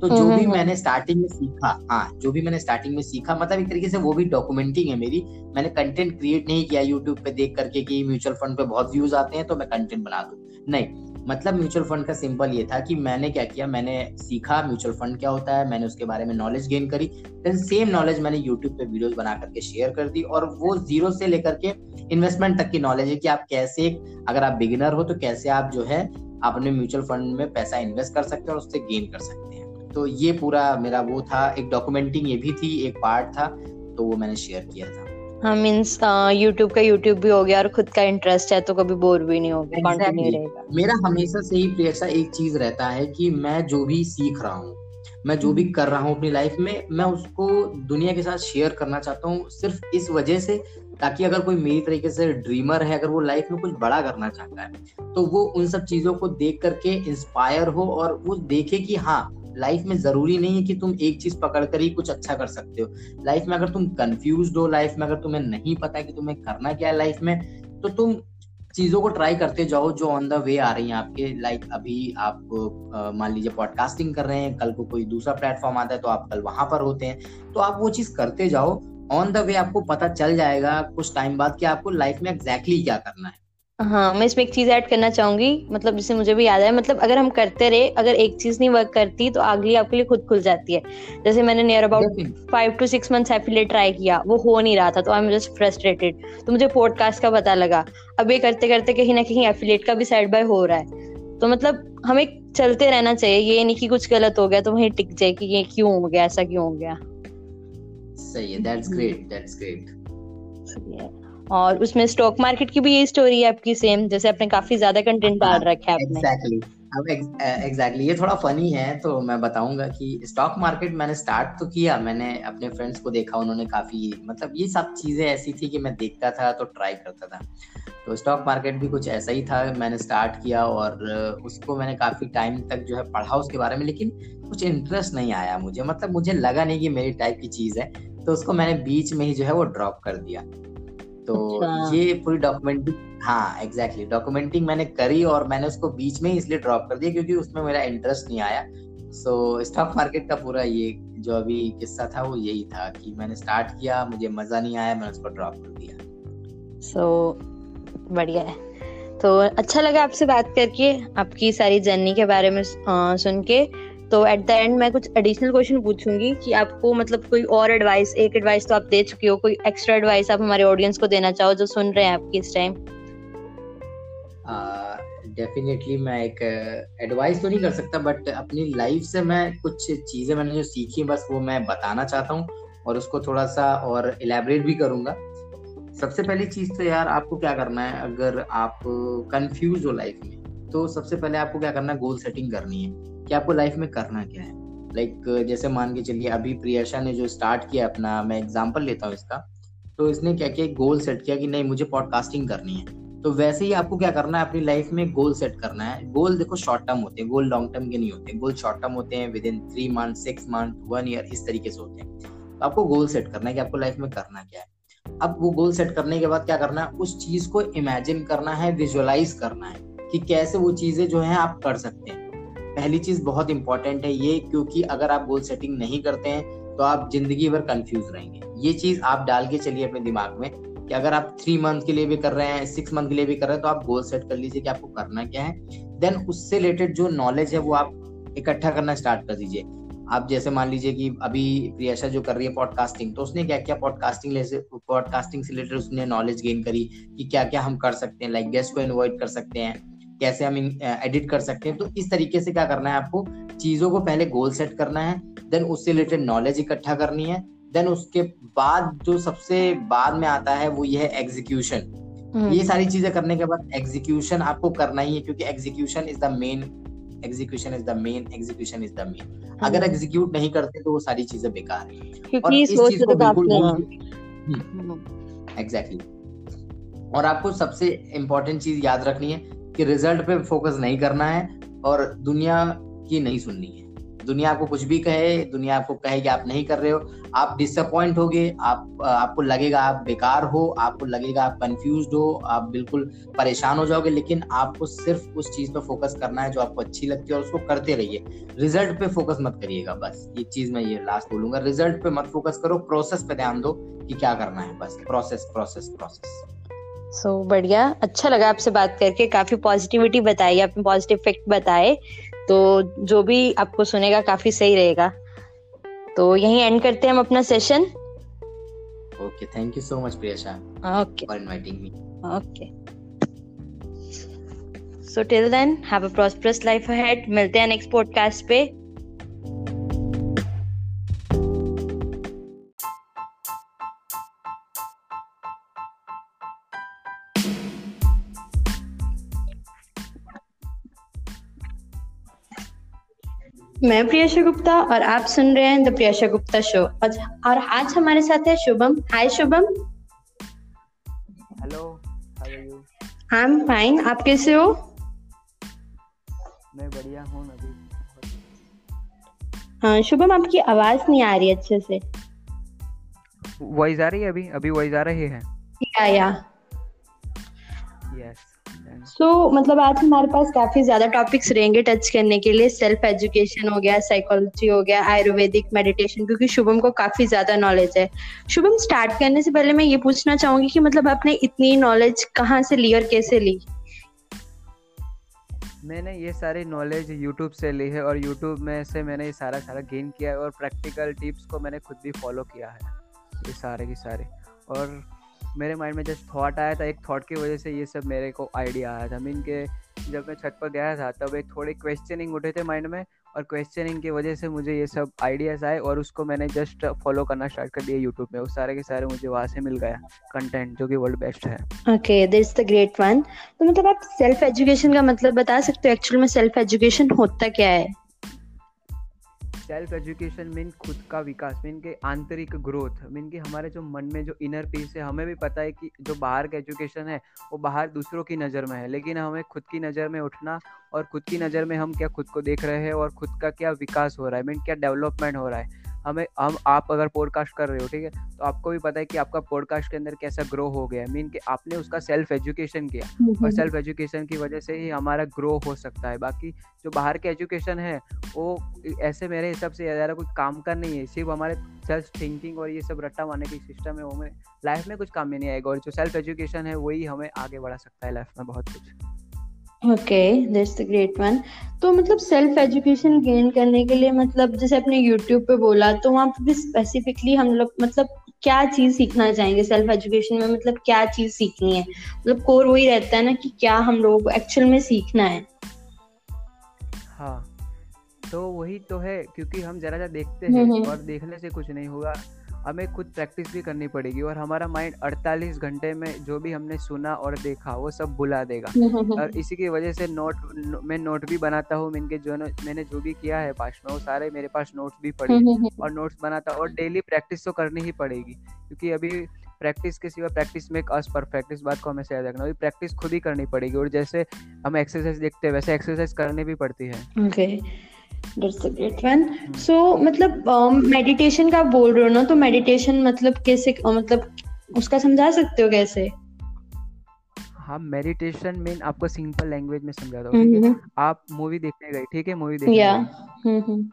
तो जो भी मैंने स्टार्टिंग में सीखा हाँ जो भी मैंने स्टार्टिंग में सीखा मतलब एक तरीके से वो भी डॉक्यूमेंटिंग है मेरी। मैंने कंटेंट क्रिएट नहीं किया यूट्यूब पे देख करके कि म्यूचुअल फंड पे बहुत व्यूज़ आते हैं तो मैं कंटेंट बना दू। नहीं मतलब म्यूचुअल फंड का सिंपल ये था कि मैंने क्या किया, मैंने सीखा म्यूचुअल फंड क्या होता है, मैंने उसके बारे में नॉलेज गेन करी देन सेम नॉलेज मैंने यूट्यूब पे वीडियोस बना करके शेयर कर दी और वो ज़ीरो से लेकर के इन्वेस्टमेंट तक की नॉलेज है कि आप कैसे, अगर आप बिगिनर हो तो कैसे आप जो है अपने म्यूचुअल फंड में पैसा इन्वेस्ट कर सकते हैं और उससे गेन कर सकते हैं। तो ये पूरा मेरा वो था, एक डॉक्यूमेंटिंग ये भी थी, एक पार्ट था तो वो मैंने शेयर किया था। हाँ मींस यूट्यूब का यूट्यूब भी हो गया और खुद का इंटरेस्ट है तो कभी बोर भी नहीं होगा कंटिन्यू रहेगा। मेरा हमेशा से ही प्रियसा एक चीज़ रहता है कि मैं जो भी सीख रहा हूँ मैं जो भी कर रहा हूँ अपनी लाइफ में मैं उसको दुनिया के साथ शेयर करना चाहता हूँ सिर्फ़ इस वजह से ताकि अगर कोई मेरी तरीके से ड्रीमर है अगर वो लाइफ में कुछ बड़ा करना चाहता है तो वो उन सब चीज़ों को देख करके इंस्पायर हो और वो देखे कि हाँ लाइफ में ज़रूरी नहीं है कि तुम एक चीज़ पकड़ कर ही कुछ अच्छा कर सकते हो। लाइफ में अगर तुम कंफ्यूज हो, लाइफ में अगर तुम्हें नहीं पता कि तुम्हें करना क्या है लाइफ में तो तुम चीज़ों को ट्राई करते जाओ जो ऑन द वे आ रही हैं आपके। लाइक अभी आप मान लीजिए पॉडकास्टिंग कर रहे हैं, कल को कोई दूसरा प्लेटफॉर्म आता है तो आप कल वहाँ पर होते हैं। तो आप वो चीज़ करते जाओ ऑन द वे आपको पता चल जाएगा कुछ टाइम बाद कि आपको लाइफ में एग्जैक्टली exactly क्या करना है। हाँ मैं इसमें एक चीज़ ऐड करना चाहूँगी। मतलब जिसे मुझे भी याद है मतलब अगर हम करते रहे अगर एक चीज़ नहीं वर्क करती तो अगली आपके लिए खुद खुल जाती है। जैसे मैंने near about five to six months affiliate try किया वो हो नहीं रहा था तो आई एम जस्ट फ्रस्ट्रेटेड तो मुझे पॉडकास्ट का पता लगा। अब ये करते करते कहीं ना कहीं एफिलेट का भी साइड बाय हो रहा है। तो मतलब हमें चलते रहना चाहिए ये नहीं कि कुछ गलत हो गया तो वहीं टिक जाए कि ये क्यों हो गया ऐसा क्यों हो गया। सही है दैट्स ग्रेट दैट्स ग्रेट और उसमें स्टॉक मार्केट की भी यही स्टोरी है आपकी सेम जैसे आपने काफ़ी ज़्यादा कंटेंट डाल हाँ, रखा है आपने। एग्जैक्टली अब एग्जैक्टली ये थोड़ा फनी है तो मैं बताऊँगा कि स्टॉक मार्केट मैंने स्टार्ट तो किया मैंने अपने फ्रेंड्स को देखा उन्होंने काफ़ी मतलब ये सब चीज़ें ऐसी थी कि मैं देखता था तो ट्राई करता था। तो स्टॉक मार्केट भी कुछ ऐसा ही था मैंने स्टार्ट किया और उसको मैंने काफ़ी टाइम तक जो है पढ़ा उसके बारे में लेकिन कुछ इंटरेस्ट नहीं आया मुझे। मतलब मुझे लगा नहीं कि मेरी टाइप की चीज़ है तो उसको मैंने बीच में ही जो है वो ड्रॉप कर दिया। तो अच्छा। ये पूरी डॉक्यूमेंटिंग हाँ एग्जैक्टली डॉक्यूमेंटिंग मैंने करी और मैंने उसको बीच में ही इसलिए ड्रॉप कर दिया क्योंकि उसमें मेरा इंटरेस्ट नहीं आया। सो स्टॉक मार्केट का पूरा ये जो अभी किस्सा था वो यही था कि मैंने स्टार्ट किया मुझे मज़ा नहीं आया मैंने उसको ड्रॉप कर दिया। सो so, बढ़िया है। तो अच्छा लगा आपसे बात करके आपकी सारी जर्नी के बारे में सुन के। तो एट द एंड मैं कुछ एडिशनल क्वेश्चन पूछूँगी कि आपको मतलब कोई और एडवाइस एक एडवाइस तो आप दे चुके हो कोई एक्स्ट्रा एडवाइस आप हमारे ऑडियंस को देना चाहो जो सुन रहे हैं आपकी इस टाइम डेफिनेटली uh, मैं एक एडवाइस uh, तो नहीं कर सकता बट अपनी लाइफ से मैं कुछ चीज़ें मैंने जो सीखी बस वो मैं बताना चाहता हूँ और उसको थोड़ा सा और इलेबरेट भी करूँगा। सबसे पहली चीज़ तो यार आपको क्या करना है अगर आप कंफ्यूज हो लाइफ में तो सबसे पहले आपको क्या करना है गोल सेटिंग करनी है। कि आपको लाइफ में करना क्या है? लाइक like, जैसे मान के चलिए अभी प्रियशा ने जो स्टार्ट किया अपना मैं एग्ज़ाम्पल लेता हूँ इसका। तो इसने क्या किया? गोल सेट किया कि नहीं मुझे पॉडकास्टिंग करनी है। तो वैसे ही आपको क्या करना है? अपनी लाइफ में गोल सेट करना है। गोल देखो शॉर्ट टर्म होते हैं गोल लॉन्ग टर्म के नहीं होते गोल शॉर्ट टर्म होते हैं within three month six month one year इस तरीके से होते हैं। तो आपको गोल सेट करना है कि आपको लाइफ में करना क्या है। अब वो गोल सेट करने के बाद क्या करना है? उस चीज़ को इमेजिन करना है विजुअलाइज करना है कि कैसे वो चीज़ें जो है आप कर सकते हैं। पहली चीज़ बहुत इंपॉर्टेंट है ये, क्योंकि अगर आप गोल सेटिंग नहीं करते हैं तो आप ज़िंदगी भर कंफ्यूज रहेंगे। ये चीज़ आप डाल के चलिए अपने दिमाग में कि अगर आप थ्री मंथ के लिए भी कर रहे हैं सिक्स मंथ के लिए भी कर रहे हैं तो आप गोल सेट कर लीजिए कि आपको करना क्या है। देन उससे रिलेटेड जो नॉलेज है, वो आप इकट्ठा करना स्टार्ट कर दीजिए। आप जैसे मान लीजिए कि अभी प्रियाशा जो कर रही है पॉडकास्टिंग तो उसने क्या किया? पॉडकास्टिंग पॉडकास्टिंग से रिलेटेड उसने नॉलेज गेन करी कि क्या क्या हम कर सकते हैं लाइक गेस्ट को इन्वाइट कर सकते हैं। कैसे हम एडिट कर सकते हैं। तो इस तरीके से क्या करना है आपको? चीज़ों को पहले गोल सेट करना है देन उससे रिलेटेड नॉलेज इकट्ठा करनी है देन उसके बाद जो सबसे बाद में आता है वो ये है एग्जीक्यूशन हम्म। ये सारी चीज़ें करने के बाद एग्जीक्यूशन आपको करना ही है क्योंकि execution is the main execution is the main execution is the main अगर एग्जीक्यूट नहीं करते तो वो सारी चीज़ें बेकार है। और इस चीज़ को बिल्कुल एग्जैक्टली और आपको सबसे इम्पोर्टेंट चीज़ याद रखनी है कि रिज़ल्ट पे फोकस नहीं करना है और दुनिया की नहीं सुननी है। दुनिया आपको कुछ भी कहे, दुनिया आपको कहे कि आप नहीं कर रहे हो। आप डिसअपॉइंट होगे, आप, आपको लगेगा आप बेकार हो, आपको लगेगा आप कंफ्यूज हो, आप बिल्कुल परेशान हो जाओगे, लेकिन आपको सिर्फ़ उस चीज़ पे फोकस करना है जो आपको अच्छी लगती है और उसको करते रहिए। रिज़ल्ट पे फोकस मत करिएगा, बस। ये चीज़ मैं ये लास्ट बोलूँगा। रिज़ल्ट पे मत फोकस करो प्रोसेस पे ध्यान दो कि क्या करना है, बस। Process process process so so, बढ़िया। अच्छा लगा आपसे बात करके। काफ़ी पॉजिटिविटी बताई आपने पॉजिटिव इफ़ेक्ट बताए। तो जो भी आपको सुनेगा काफ़ी सही रहेगा। तो यही एंड करते हैं हम अपना session okay thank you so much Priyasha okay for inviting me okay so till then have a prosperous life ahead मिलते हैं नेक्स्ट पॉडकास्ट पे। मैं प्रियशा गुप्ता और आप सुन रहे हैं द प्रियशा गुप्ता शो। और आज हमारे साथ है Shubham. Hi Shubham. Hello how are you I am fine आप कैसे हो? मैं बढ़िया हूँ अभी। हाँ शुभम आपकी आवाज़ नहीं आ रही अच्छे से। वॉइस आ रही है अभी? अभी वॉइस आ रही है? या या। सो so, मतलब आज हमारे पास काफ़ी ज़्यादा टॉपिक्स रहेंगे टच करने के लिए. सेल्फ एजुकेशन हो गया साइकोलॉजी हो गया आयुर्वेदिक मेडिटेशन क्योंकि शुभम को काफ़ी ज़्यादा नॉलेज है. शुभम स्टार्ट करने से पहले मैं ये पूछना चाहूँगी कि मतलब आपने इतनी नॉलेज कहाँ से ली और कैसे ली? मैंने ये सारी नॉलेज यूट्यूब से ली है और यूट्यूब में से मैंने ये सारा सारा गेन किया है और प्रैक्टिकल टिप्स को मैंने खुद भी फॉलो किया है. ये सारे की सारे. और मेरे माइंड में जस्ट थॉट आया था, एक थॉट की वजह से ये सब मेरे को आइडिया आया था। मीन के जब मैं छत पर गया था, तब एक थोड़े क्वेश्चनिंग उठे थे माइंड में और क्वेश्चनिंग की वजह से मुझे ये सब आइडियाज़ आए और उसको मैंने जस्ट फॉलो करना स्टार्ट कर दिया यूट्यूब में। उस सारे के सारे मुझे वहाँ से मिल गया कंटेंट जो कि वर्ल्ड बेस्ट है। Okay this the great one तो मतलब आप सेल्फ एजुकेशन का मतलब बता सकते हो एक्चुअल में सेल्फ एजुकेशन होता क्या है? सेल्फ एजुकेशन मीन खुद का विकास मीन के आंतरिक ग्रोथ मीन कि हमारे जो मन में जो इनर पीस है, हमें भी पता है कि जो बाहर का एजुकेशन है, वो बाहर दूसरों की नज़र में है, लेकिन हमें खुद की नज़र में उठना और खुद की नज़र में हम क्या खुद को देख रहे हैं और खुद का क्या विकास हो रहा है मीन क्या डेवलपमेंट हो रहा है। हमें हम आप अगर पॉडकास्ट कर रहे हो ठीक है? तो आपको भी पता है कि आपका पॉडकास्ट के अंदर कैसा ग्रो हो गया मीन कि आपने उसका सेल्फ एजुकेशन किया और सेल्फ एजुकेशन की वजह से ही हमारा ग्रो हो सकता है। बाकी जो बाहर के एजुकेशन है वो ऐसे मेरे हिसाब से ज़्यादा कुछ काम का नहीं है। सिर्फ़ हमारे सेल्फ थिंकिंग और ये सब रट्टा मारने की सिस्टम है वो हमें लाइफ में कुछ काम में नहीं आएगा। और जो सेल्फ एजुकेशन है वही हमें आगे बढ़ा सकता है लाइफ में बहुत कुछ। Okay that's the great one तो मतलब सेल्फ एजुकेशन गेन करने के लिए मतलब जैसे अपने यूट्यूब पे बोला तो वहाँ पे भी स्पेसिफिकली हम लोग मतलब क्या चीज़ सीखना चाहेंगे सेल्फ एजुकेशन में? मतलब क्या चीज़ सीखनी है? मतलब कोर वही रहता है ना कि क्या हम लोगों को एक्चुअल में सीखना है। हाँ तो वही तो है क्योंकि हम जरा जरा देखते हैं और देखने से कुछ नहीं होगा। हमें खुद प्रैक्टिस भी करनी पड़ेगी और हमारा माइंड 48 घंटे में जो भी हमने सुना और देखा वो सब बुला देगा। और इसी की वजह से नोट मैं नोट भी बनाता हूँ इनके जो मैंने जो भी किया है पास में वो सारे मेरे पास नोट्स भी पड़े और नोट्स बनाता और डेली प्रैक्टिस तो करनी ही पड़ेगी क्योंकि अभी प्रैक्टिस के सिवा प्रैक्टिस मेक अस परफेक्ट इस बात को हमें याद रखना प्रैक्टिस खुद ही करनी पड़ेगी और जैसे हम एक्सरसाइज देखते हैं वैसे एक्सरसाइज करनी भी पड़ती है। Okay. That's a great one so मतलब मेडिटेशन um, का बोल रहे हो ना तो मेडिटेशन मतलब कैसे uh, मतलब उसका समझा सकते हो कैसे हाँ मेडिटेशन मीन आपको सिंपल लैंग्वेज में समझा दो mm-hmm. आप मूवी देखने गए ठीक है मूवी देखने yeah. mm-hmm.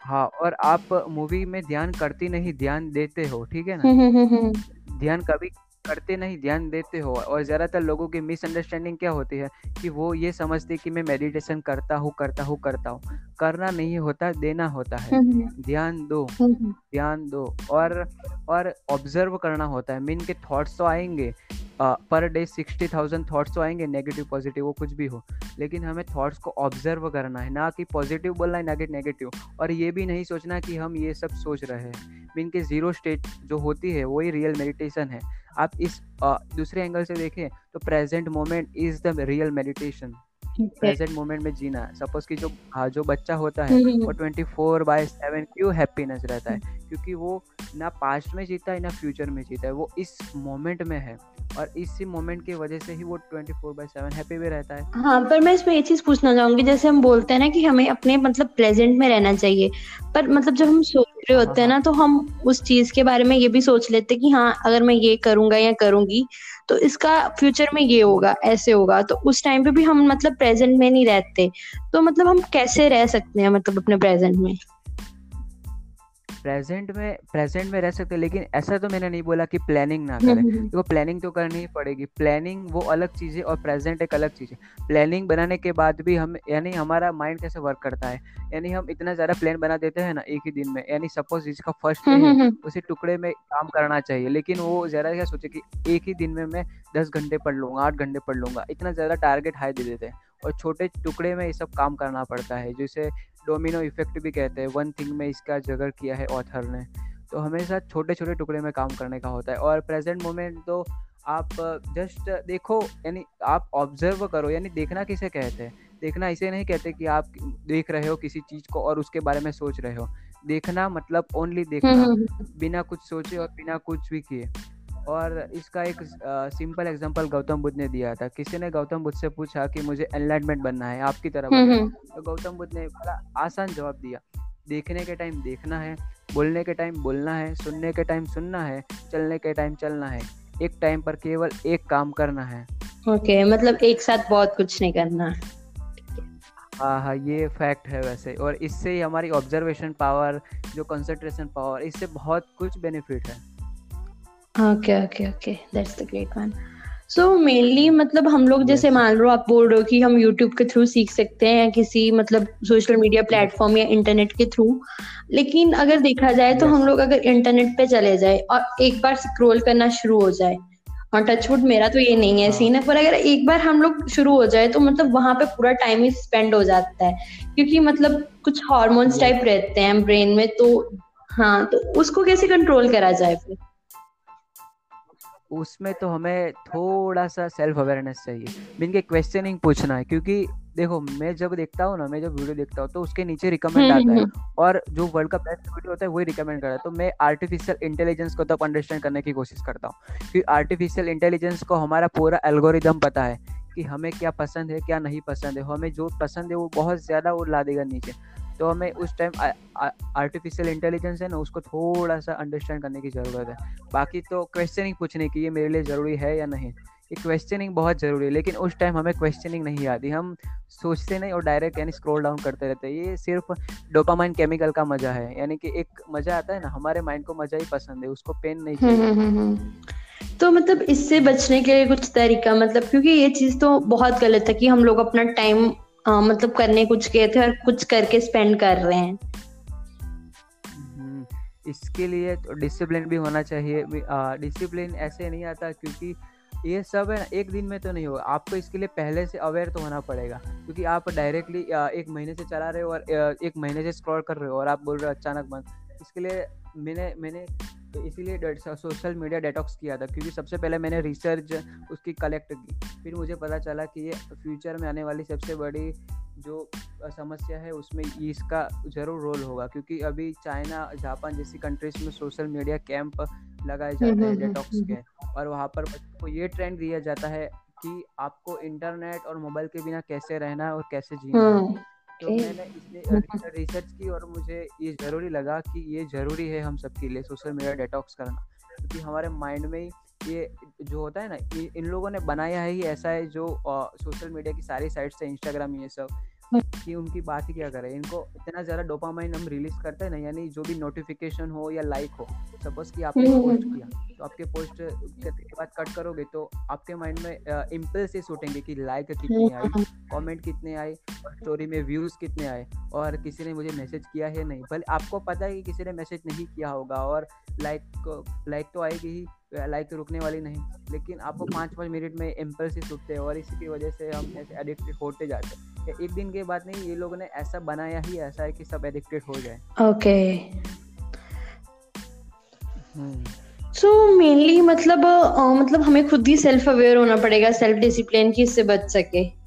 हाँ और आप मूवी में ध्यान करती नहीं ध्यान देते हो ठीक है ना mm-hmm. ध्यान कभी करते नहीं ध्यान देते हो और ज़्यादातर लोगों की मिसअंडरस्टैंडिंग क्या होती है कि वो ये समझते कि मैं मेडिटेशन करता हूँ करता हूँ करता हूँ। करना नहीं होता देना होता है। हम्म, हम्म। ध्यान दो हम्म, ध्यान दो और और ऑब्ज़र्व करना होता है। मीन के थॉट्स तो आएँगे per day sixty thousand thoughts तो आएँगे नेगेटिव पॉजिटिव वो कुछ भी हो। लेकिन हमें थॉट्स को ऑब्ज़र्व करना है ना कि पॉजिटिव बोलना है ना कि नेगेटिव और ये भी नहीं सोचना कि हम ये सब सोच रहे हैं। मीन के ज़ीरो स्टेट जो होती है वही रियल मेडिटेशन है। आप इस दूसरे एंगल से देखें तो present moment is the real meditation present moment में जीना सपोज़ कि जो हाँ जो बच्चा होता है हम्म, हम्म, वो ट्वेंटी फोर बाय सेवन क्यों हैप्पीनेस रहता है? क्योंकि वो ना पास्ट में जीता है ना फ्यूचर में जीता है। वो इस मोमेंट में है। और इसी मोमेंट की वजह से ही वो twenty four by seven happy भी रहता है। हाँ पर मैं इसमें ये चीज़ पूछना चाहूँगी जैसे हम बोलते हैं ना कि हमें अपने मतलब प्रेजेंट में रहना चाहिए पर मतलब जब हम सोच रहे होते हैं। ना तो हम उस चीज़ के बारे में ये भी सोच लेते हैं कि हाँ अगर मैं ये करूँगा या करूँगी तो इसका फ्यूचर में ये होगा ऐसे होगा तो उस टाइम पे भी हम मतलब प्रेजेंट में नहीं रहते तो मतलब हम कैसे रह सकते हैं मतलब अपने प्रेजेंट में? प्रेजेंट में प्रेजेंट में रह सकते हैं लेकिन ऐसा तो मैंने नहीं बोला कि प्लानिंग ना करें। देखो प्लानिंग तो करनी ही पड़ेगी। प्लानिंग वो अलग चीज़ है और प्रेजेंट एक अलग चीज़ है। प्लानिंग बनाने के बाद भी हम यानी हमारा माइंड कैसे वर्क करता है? यानी हम इतना ज़्यादा प्लान बना देते हैं ना एक ही दिन में यानी सपोज़ जिसका फ़र्स्ट डे है उसी टुकड़े में काम करना चाहिए। लेकिन वो ज़्यादा क्या सोचे कि एक ही दिन में मैं दस घंटे पढ़ लूँगा आठ घंटे पढ़ लूँगा। इतना ज़्यादा टारगेट हाई दे देते हैं। और छोटे टुकड़े में ये सब काम करना पड़ता है जैसे डोमिनो इफ़ेक्ट भी कहते हैं। वन थिंग में इसका जगह किया है ऑथर ने। तो हमेशा छोटे छोटे टुकड़े में काम करने का होता है। और प्रेजेंट मोमेंट तो आप जस्ट देखो यानी आप ऑब्ज़र्व करो यानी देखना किसे कहते हैं? देखना इसे नहीं कहते कि आप देख रहे हो किसी चीज़ को और उसके बारे में सोच रहे हो। देखना मतलब ओनली देखना। हम्म, हम्म, हम्म। बिना कुछ सोचे और बिना कुछ भी किए। और इसका एक सिंपल एग्जांपल गौतम बुद्ध ने दिया था। किसी ने गौतम बुद्ध से पूछा कि मुझे एनलाइटमेंट बनना है आपकी तरह तो गौतम बुद्ध ने बड़ा आसान जवाब दिया देखने के टाइम देखना है बोलने के टाइम बोलना है सुनने के टाइम सुनना है चलने के टाइम चलना है। एक टाइम पर केवल एक काम करना है। ओके okay, मतलब एक साथ बहुत कुछ नहीं करना। हाँ हाँ ये फैक्ट है वैसे। और इससे ही हमारी ऑब्जर्वेशन पावर जो कंसंट्रेशन पावर इससे बहुत कुछ बेनिफिट है। Okay okay okay that's the great one so mainly मतलब हम लोग जैसे मान लो आप बोल रहे हो कि हम यूट्यूब के थ्रू सीख सकते हैं या किसी मतलब सोशल मीडिया प्लेटफॉर्म या इंटरनेट के थ्रू लेकिन अगर देखा जाए तो हम लोग अगर इंटरनेट पे चले जाए और एक बार स्क्रोल करना शुरू हो जाए और टचवुड मेरा तो ये नहीं है सीन है पर अगर एक बार हम लोग शुरू हो जाए तो मतलब वहाँ पे पूरा टाइम ही स्पेंड हो जाता है। क्योंकि मतलब कुछ हार्मोन्स टाइप रहते हैं ब्रेन में तो हाँ तो उसको कैसे कंट्रोल करा जाए फिर? उसमें तो हमें थोड़ा सा सेल्फ अवेयरनेस चाहिए। मीन के क्वेश्चनिंग पूछना है क्योंकि देखो मैं जब देखता हूँ ना मैं जब वीडियो देखता हूँ तो उसके नीचे रिकमेंड आता है। और जो वर्ल्ड का बेस्ट वीडियो होता है वही रिकमेंड करता है। तो मैं आर्टिफिशियल इंटेलिजेंस को तब अंडरस्टैंड करने की कोशिश करता हूँ। क्योंकि आर्टिफिशियल इंटेलिजेंस को हमारा पूरा एल्गोरिदम पता है कि हमें क्या पसंद है क्या नहीं पसंद है। हमें जो पसंद है वो बहुत ज़्यादा वो ला देगा नीचे। तो हमें उस टाइम आर्टिफिशियल इंटेलिजेंस है ना उसको थोड़ा सा अंडरस्टैंड करने की ज़रूरत है। बाकी तो क्वेश्चनिंग पूछने की ये मेरे लिए ज़रूरी है या नहीं? ये क्वेश्चनिंग बहुत ज़रूरी है लेकिन उस टाइम हमें क्वेश्चनिंग नहीं आती। हम सोचते नहीं और डायरेक्ट यानी स्क्रॉल डाउन करते रहते हैं। ये सिर्फ़ डोपामाइन केमिकल का मज़ा है। यानी कि एक मज़ा आता है ना हमारे माइंड को मज़ा ही पसंद है उसको पेन नहीं हम्म, चाहिए। हम्म, हम्म, तो मतलब इससे बचने के लिए कुछ तरीका मतलब क्योंकि ये चीज़ तो बहुत गलत है कि हम लोग अपना टाइम आ, मतलब करने कुछ गए थे और कुछ करके स्पेंड कर रहे हैं। हम्म, इसके लिए तो डिसिप्लिन भी होना चाहिए। डिसिप्लिन ऐसे नहीं आता क्योंकि ये सब है ना एक दिन में तो नहीं होगा। आपको इसके लिए पहले से अवेयर तो होना पड़ेगा। क्योंकि आप डायरेक्टली एक महीने से चला रहे हो और एक महीने से स्क्रॉल कर रहे हो और आप बोल रहे हो अचानक बंद। इसके लिए मैंने मैंने तो इसीलिए सोशल मीडिया डेटॉक्स किया था क्योंकि सबसे पहले मैंने रिसर्च उसकी कलेक्ट की। फिर मुझे पता चला कि ये फ्यूचर में आने वाली सबसे बड़ी जो समस्या है उसमें इसका ज़रूर रोल होगा। क्योंकि अभी चाइना जापान जैसी कंट्रीज़ में सोशल मीडिया कैंप लगाए जाते हैं डेटॉक्स हम्म, हम्म, हम्म, के। और वहाँ पर बच्चों को ये ट्रेंड दिया जाता है कि आपको इंटरनेट और मोबाइल के बिना कैसे रहना है और कैसे जीना है। तो मैंने इसलिए रिसर्च की और मुझे ये ज़रूरी लगा कि ये ज़रूरी है हम सबके लिए सोशल मीडिया डेटॉक्स करना। क्योंकि हमारे माइंड में ही ये जो होता है ना इन लोगों ने बनाया है ही ऐसा है जो सोशल मीडिया की सारी साइट्स है इंस्टाग्राम ये सब (laughs) कि उनकी बात ही क्या करें? इनको इतना ज़्यादा डोपामाइन हम रिलीज़ करते हैं ना यानी जो भी नोटिफिकेशन हो या लाइक हो सपोज़ कि आपने पोस्ट हम्म, किया तो आपके पोस्ट के बाद कट करोगे तो आपके माइंड में इम्पल्स ही उठेंगे कि लाइक कितनी आई कमेंट कितने आए और स्टोरी में व्यूज़ कितने आए और किसी ने मुझे मैसेज किया है नहीं? भले आपको पता है कि किसी ने मैसेज नहीं किया होगा और लाइक लाइक तो आएगी ही लाइक रुकने वाली नहीं। लेकिन आपको पाँच पाँच मिनट में इम्पल्स उठते हैं और इसी की वजह से हम ऐसे एडिक्टेड होते जाते हैं। एक दिन के बाद नहीं ये लोगों ने ऐसा बनाया ही ऐसा है कि सब एडिक्टेड हो जाए। ओके। सो मेनली मतलब uh, मतलब हमें खुद ही सेल्फ अवेयर होना पड़ेगा सेल्फ डिसिप्लिन की इससे बच सके।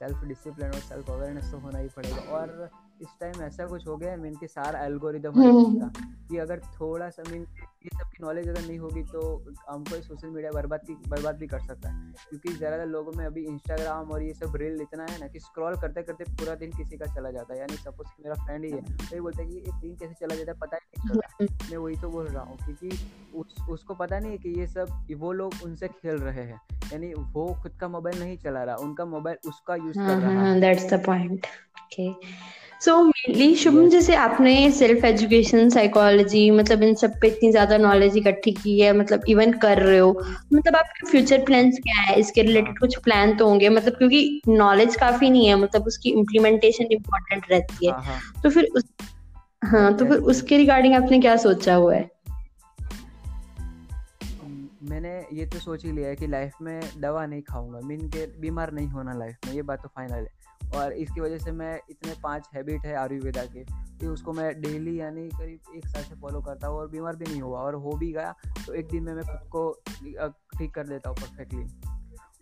सेल्फ डिसिप्लिन और सेल्फ अवेयरनेस तो होना ही पड़ेगा और इस टाइम ऐसा कुछ हो गया है मीन के सारा एल्गोरिदम हम्म। कि अगर थोड़ा सा मीन ये सब की नॉलेज अगर नहीं होगी तो हमको सोशल मीडिया बर्बाद की बर्बाद भी कर सकता है। क्योंकि ज़्यादातर लोगों में अभी इंस्टाग्राम और ये सब रील इतना है ना कि स्क्रॉल करते करते पूरा दिन किसी का चला जाता है। यानी सपोज़ मेरा फ्रेंड ही है तो ये बोलते हैं कि एक दिन कैसे चला जाता है पता ही नहीं चलता मैं वही तो बोल रहा हूँ क्योंकि उस, उसको पता नहीं है कि ये सब वो लोग उनसे खेल रहे हैं। यानी वो खुद का मोबाइल नहीं चला रहा उनका मोबाइल उसका यूज़ कर रहा है that's the point okay so mainly Shubham जैसे आपने सेल्फ एजुकेशन साइकोलॉजी मतलब इन सब पे इतनी ज़्यादा नॉलेज इकट्ठी की है मतलब इवन कर रहे हो मतलब आपके फ्यूचर प्लान्स क्या है? इसके रिलेटेड कुछ प्लान तो होंगे मतलब क्योंकि नॉलेज काफ़ी नहीं है मतलब उसकी इम्प्लीमेंटेशन इम्पोर्टेंट रहती है। हाँ, हाँ। तो फिर उस हाँ तो फिर उसके रिगार्डिंग आपने क्या सोचा हुआ है? मैंने ये तो सोच ही लिया है कि लाइफ में दवा नहीं खाऊँगा मीन के बीमार नहीं होना लाइफ में ये बात तो फाइनल है। और इसकी वजह से मैं इतने पाँच हैबिट है आयुर्वेदा के कि उसको मैं डेली यानी करीब एक साल से फॉलो करता हूँ और बीमार भी नहीं हुआ और हो भी गया तो एक दिन में मैं खुद को ठीक कर देता हूँ परफेक्टली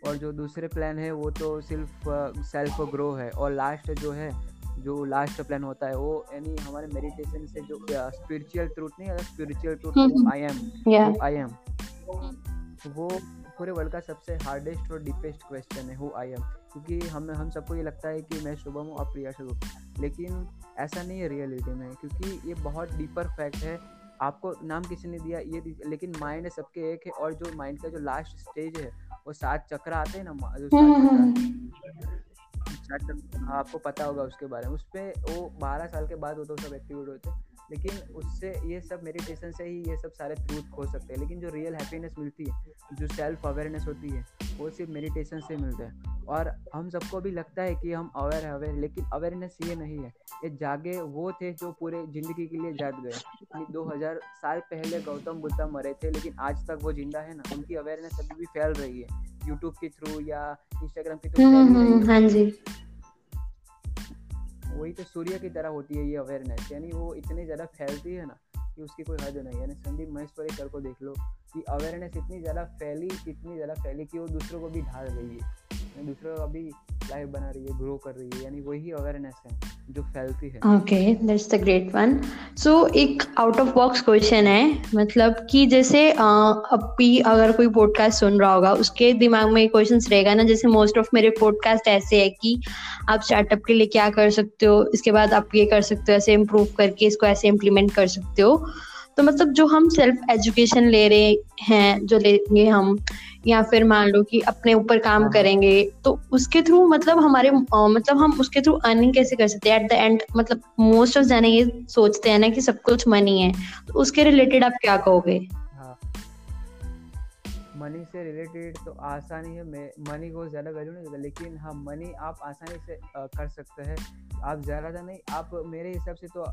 और जो दूसरे प्लान है वो तो सिर्फ़ सेल्फ ग्रो है और लास्ट जो है जो लास्ट प्लान होता है वो यानी हमारे मेडिटेशन से जो स्पिरिचुअल ट्रूथ नहीं है spiritual truth I am I am वो पूरे वर्ल्ड का सबसे हार्डेस्ट और डीपेस्ट क्वेश्चन है हु आई एम क्योंकि हम हम सबको ये लगता है कि मैं शुभम हूँ और प्रिया शुभ लेकिन ऐसा नहीं है रियलिटी में क्योंकि ये बहुत डीपर फैक्ट है। आपको नाम किसी ने दिया ये लेकिन माइंड सबके एक है और जो माइंड का जो लास्ट स्टेज है वो सात चक्र आते हैं ना जो सात हम्म, हम्म, हम्म। हाँ, आपको पता होगा उसके बारे में। उस पर वो बारह साल के बाद वो तो सब एक्टिवेट होते हैं। लेकिन उससे ये सब मेडिटेशन से ही ये सब सारे ट्रूथ खो सकते हैं। लेकिन जो रियल हैप्पीनेस मिलती है जो सेल्फ अवेयरनेस होती है वो सिर्फ़ मेडिटेशन से मिलता है। और हम सबको भी लगता है कि हम अवेयर है अवेयर लेकिन अवेयरनेस ये नहीं है ये जागे वो थे जो पूरे ज़िंदगी के लिए जाग गए। दो हज़ार साल पहले गौतम बुद्ध मरे थे लेकिन आज तक वो ज़िंदा है ना? उनकी अवेयरनेस अभी भी फैल रही है। यूट्यूब के थ्रू या इंस्टाग्राम के थ्रू हाँ जी। वही तो सूर्य की तरह होती है ये अवेयरनेस यानी वो इतनी ज़्यादा फैलती है ना कि उसकी कोई हद नहीं यानी संदीप महेश्वरी सर को देख लो कि अवेयरनेस इतनी ज़्यादा फैली, इतनी ज़्यादा फैली कि वो दूसरों को भी ढाल रही है। दूसरों अभी लाइफ बना रही है ग्रो कर रही है, यानी वही अवेयरनेस है, जो फैलती है। Okay that's the great one so एक आउट ऑफ़ बॉक्स क्वेश्चन है मतलब कि जैसे अब भी अगर कोई पॉडकास्ट सुन रहा होगा, उसके दिमाग में क्वेश्चंस रहेगा ना, जैसे मोस्ट ऑफ़ मेरे पॉडकास्ट ऐसे है कि आप स्टार्टअप के लिए क्या कर सकते हो, इसके बाद आप ये कर सकते हो, ऐसे इम्प्रूव करके इसको ऐसे इम्प्लीमेंट कर सकते हो। तो मतलब जो हम सेल्फ एजुकेशन ले रहे हैं जो लेंगे हम या फिर मान लो कि अपने ऊपर काम हाँ। करेंगे तो उसके थ्रू मतलब हमारे मतलब हम उसके थ्रू अर्निंग कैसे कर सकते हैं? एट द एंड मतलब मोस्ट ऑफ़ जाने ये सोचते हैं ना कि सब कुछ मनी है तो उसके रिलेटेड आप क्या कहोगे? मनी से रिलेटेड तो आसानी है मैं मनी को ज़्यादा वैल्यू नहीं देता लेकिन हाँ मनी आप आसानी से आ, कर सकते हैं। आप ज़्यादा नहीं आप मेरे हिसाब से तो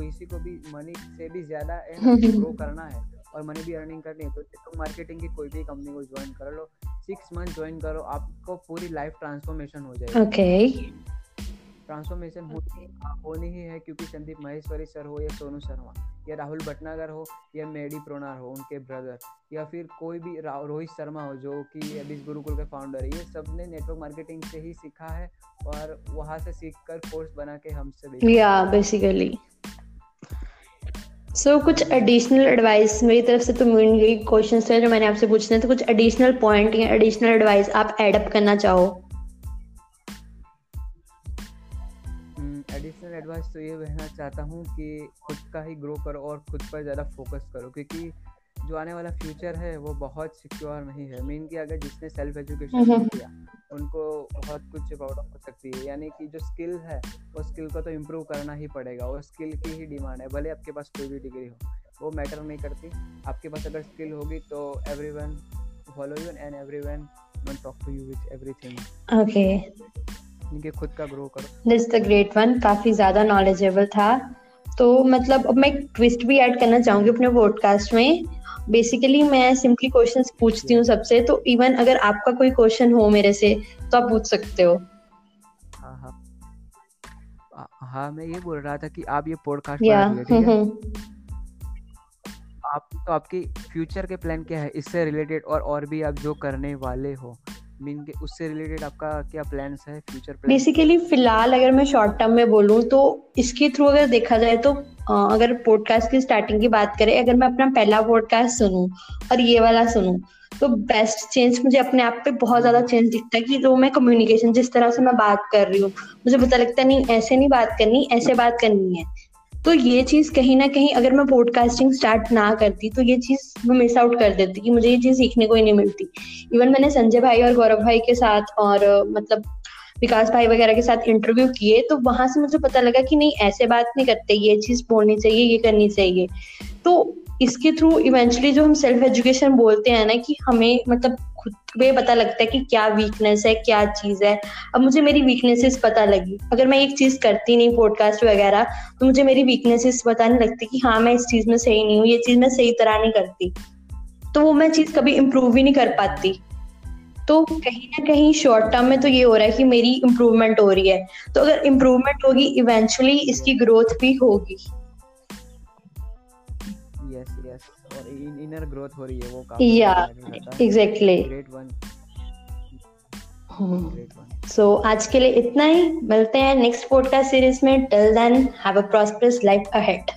किसी को भी मनी से भी ज़्यादा ग्रो (laughs) करना है और मनी भी अर्निंग करनी है तो तुम मार्केटिंग की कोई भी कंपनी को ज्वाइन कर लो सिक्स मंथ ज्वाइन करो आपको पूरी लाइफ ट्रांसफॉर्मेशन हो जाएगी। ओके ट्रांसफॉर्मेशन होनी ही है क्योंकि संदीप महेश्वरी सर हो या सोनू शर्मा या राहुल भटनागर हो या मेडी प्रोनार हो उनके ब्रदर या फिर कोई भी रोहित शर्मा हो जो कि अभी गुरुकुल के फाउंडर है ये सबने नेटवर्क मार्केटिंग से ही सीखा है और वहाँ से सीख कर कोर्स बना के हमसे या बेसिकली सो so, कुछ एडिशनल एडवाइस मेरी तरफ़ से तो मेनली क्वेश्चन थे जो मैंने आपसे पूछने तो कुछ एडिशनल पॉइंट या एडिशनल एडवाइस आप एडअप करना चाहो? एडवाइस तो ये कहना चाहता हूँ कि खुद का ही ग्रो करो और खुद पर ज़्यादा फोकस करो क्योंकि जो आने वाला फ्यूचर है वो बहुत सिक्योर नहीं है। मीन की अगर जिसने सेल्फ एजुकेशन किया उनको बहुत कुछ प्रॉब्लम हो सकती है। यानी कि जो स्किल है वो स्किल को तो इम्प्रूव करना ही पड़ेगा। और स्किल की ही डिमांड है। भले आपके पास कोई भी डिग्री हो वो मैटर नहीं करती। आपके पास अगर स्किल होगी तो everyone follow you and everyone talk to you with everything okay इनके खुद का ग्रो करो। दिस द ग्रेट वन काफ़ी ज़्यादा नॉलेजेबल था। तो मतलब अब मैं एक ट्विस्ट भी ऐड करना चाहूँगी अपने पॉडकास्ट में। बेसिकली मैं सिंपली क्वेश्चंस पूछती हूँ सबसे तो इवन अगर आपका कोई क्वेश्चन हो मेरे से तो आप पूछ सकते हो। हाँ हाँ। हाँ मैं ये बोल रहा था कि आप ये पॉडकास्ट हम्म, हम्म। आप तो आपकी फ्यूचर के प्लान क्या है? इससे रिलेटेड और और भी आप जो करने वाले हो। मीन के उससे रिलेटेड आपका क्या प्लान्स है फ्यूचर बेसिकली फ़िलहाल अगर मैं शॉर्ट टर्म में बोलूँ तो इसके थ्रू अगर देखा जाए तो अगर पॉडकास्ट की स्टार्टिंग की बात करें, अगर मैं अपना पहला पॉडकास्ट सुनूं और ये वाला सुनूं तो बेस्ट चेंज मुझे अपने आप पे बहुत ज़्यादा चेंज दिखता है कि जो मैं कम्युनिकेशन जिस तरह से मैं बात कर रही हूँ, मुझे पता लगता नहीं, ऐसे नहीं बात करनी, ऐसे बात करनी है। तो ये चीज़ कहीं ना कहीं अगर मैं पॉडकास्टिंग स्टार्ट ना करती तो ये चीज़ मिस आउट कर देती कि मुझे ये चीज़ सीखने को ही नहीं मिलती। इवन मैंने संजय भाई और गौरव भाई के साथ और मतलब विकास भाई वगैरह के साथ इंटरव्यू किए तो वहाँ से मुझे पता लगा कि नहीं, ऐसे बात नहीं करते, ये चीज़ बोलनी चाहिए, ये करनी चाहिए। तो इसके थ्रू इवेंचुअली जो हम सेल्फ एजुकेशन बोलते हैं ना कि हमें मतलब खुद पे पता लगता है कि क्या वीकनेस है, क्या चीज़ है। अब मुझे मेरी वीकनेसेस पता लगी। अगर मैं एक चीज़ करती नहीं पॉडकास्ट वगैरह तो मुझे मेरी वीकनेसेस पता नहीं लगती कि हाँ मैं इस चीज़ में सही नहीं हूँ, ये चीज़ मैं सही तरह नहीं करती। तो वो मैं चीज़ कभी इम्प्रूव ही नहीं कर पाती। तो कहीं ना कहीं शॉर्ट टर्म में तो ये हो रहा है कि मेरी इम्प्रूवमेंट हो रही है। तो अगर इम्प्रूवमेंट होगी इवेंचुअली इसकी ग्रोथ भी होगी। और इनर ग्रोथ हो रही है वो काफ़ी या एग्जैक्टली ग्रेट वन सो आज के लिए इतना ही। मिलते हैं नेक्स्ट पॉडकास्ट सीरीज़ में। Till then have a prosperous life ahead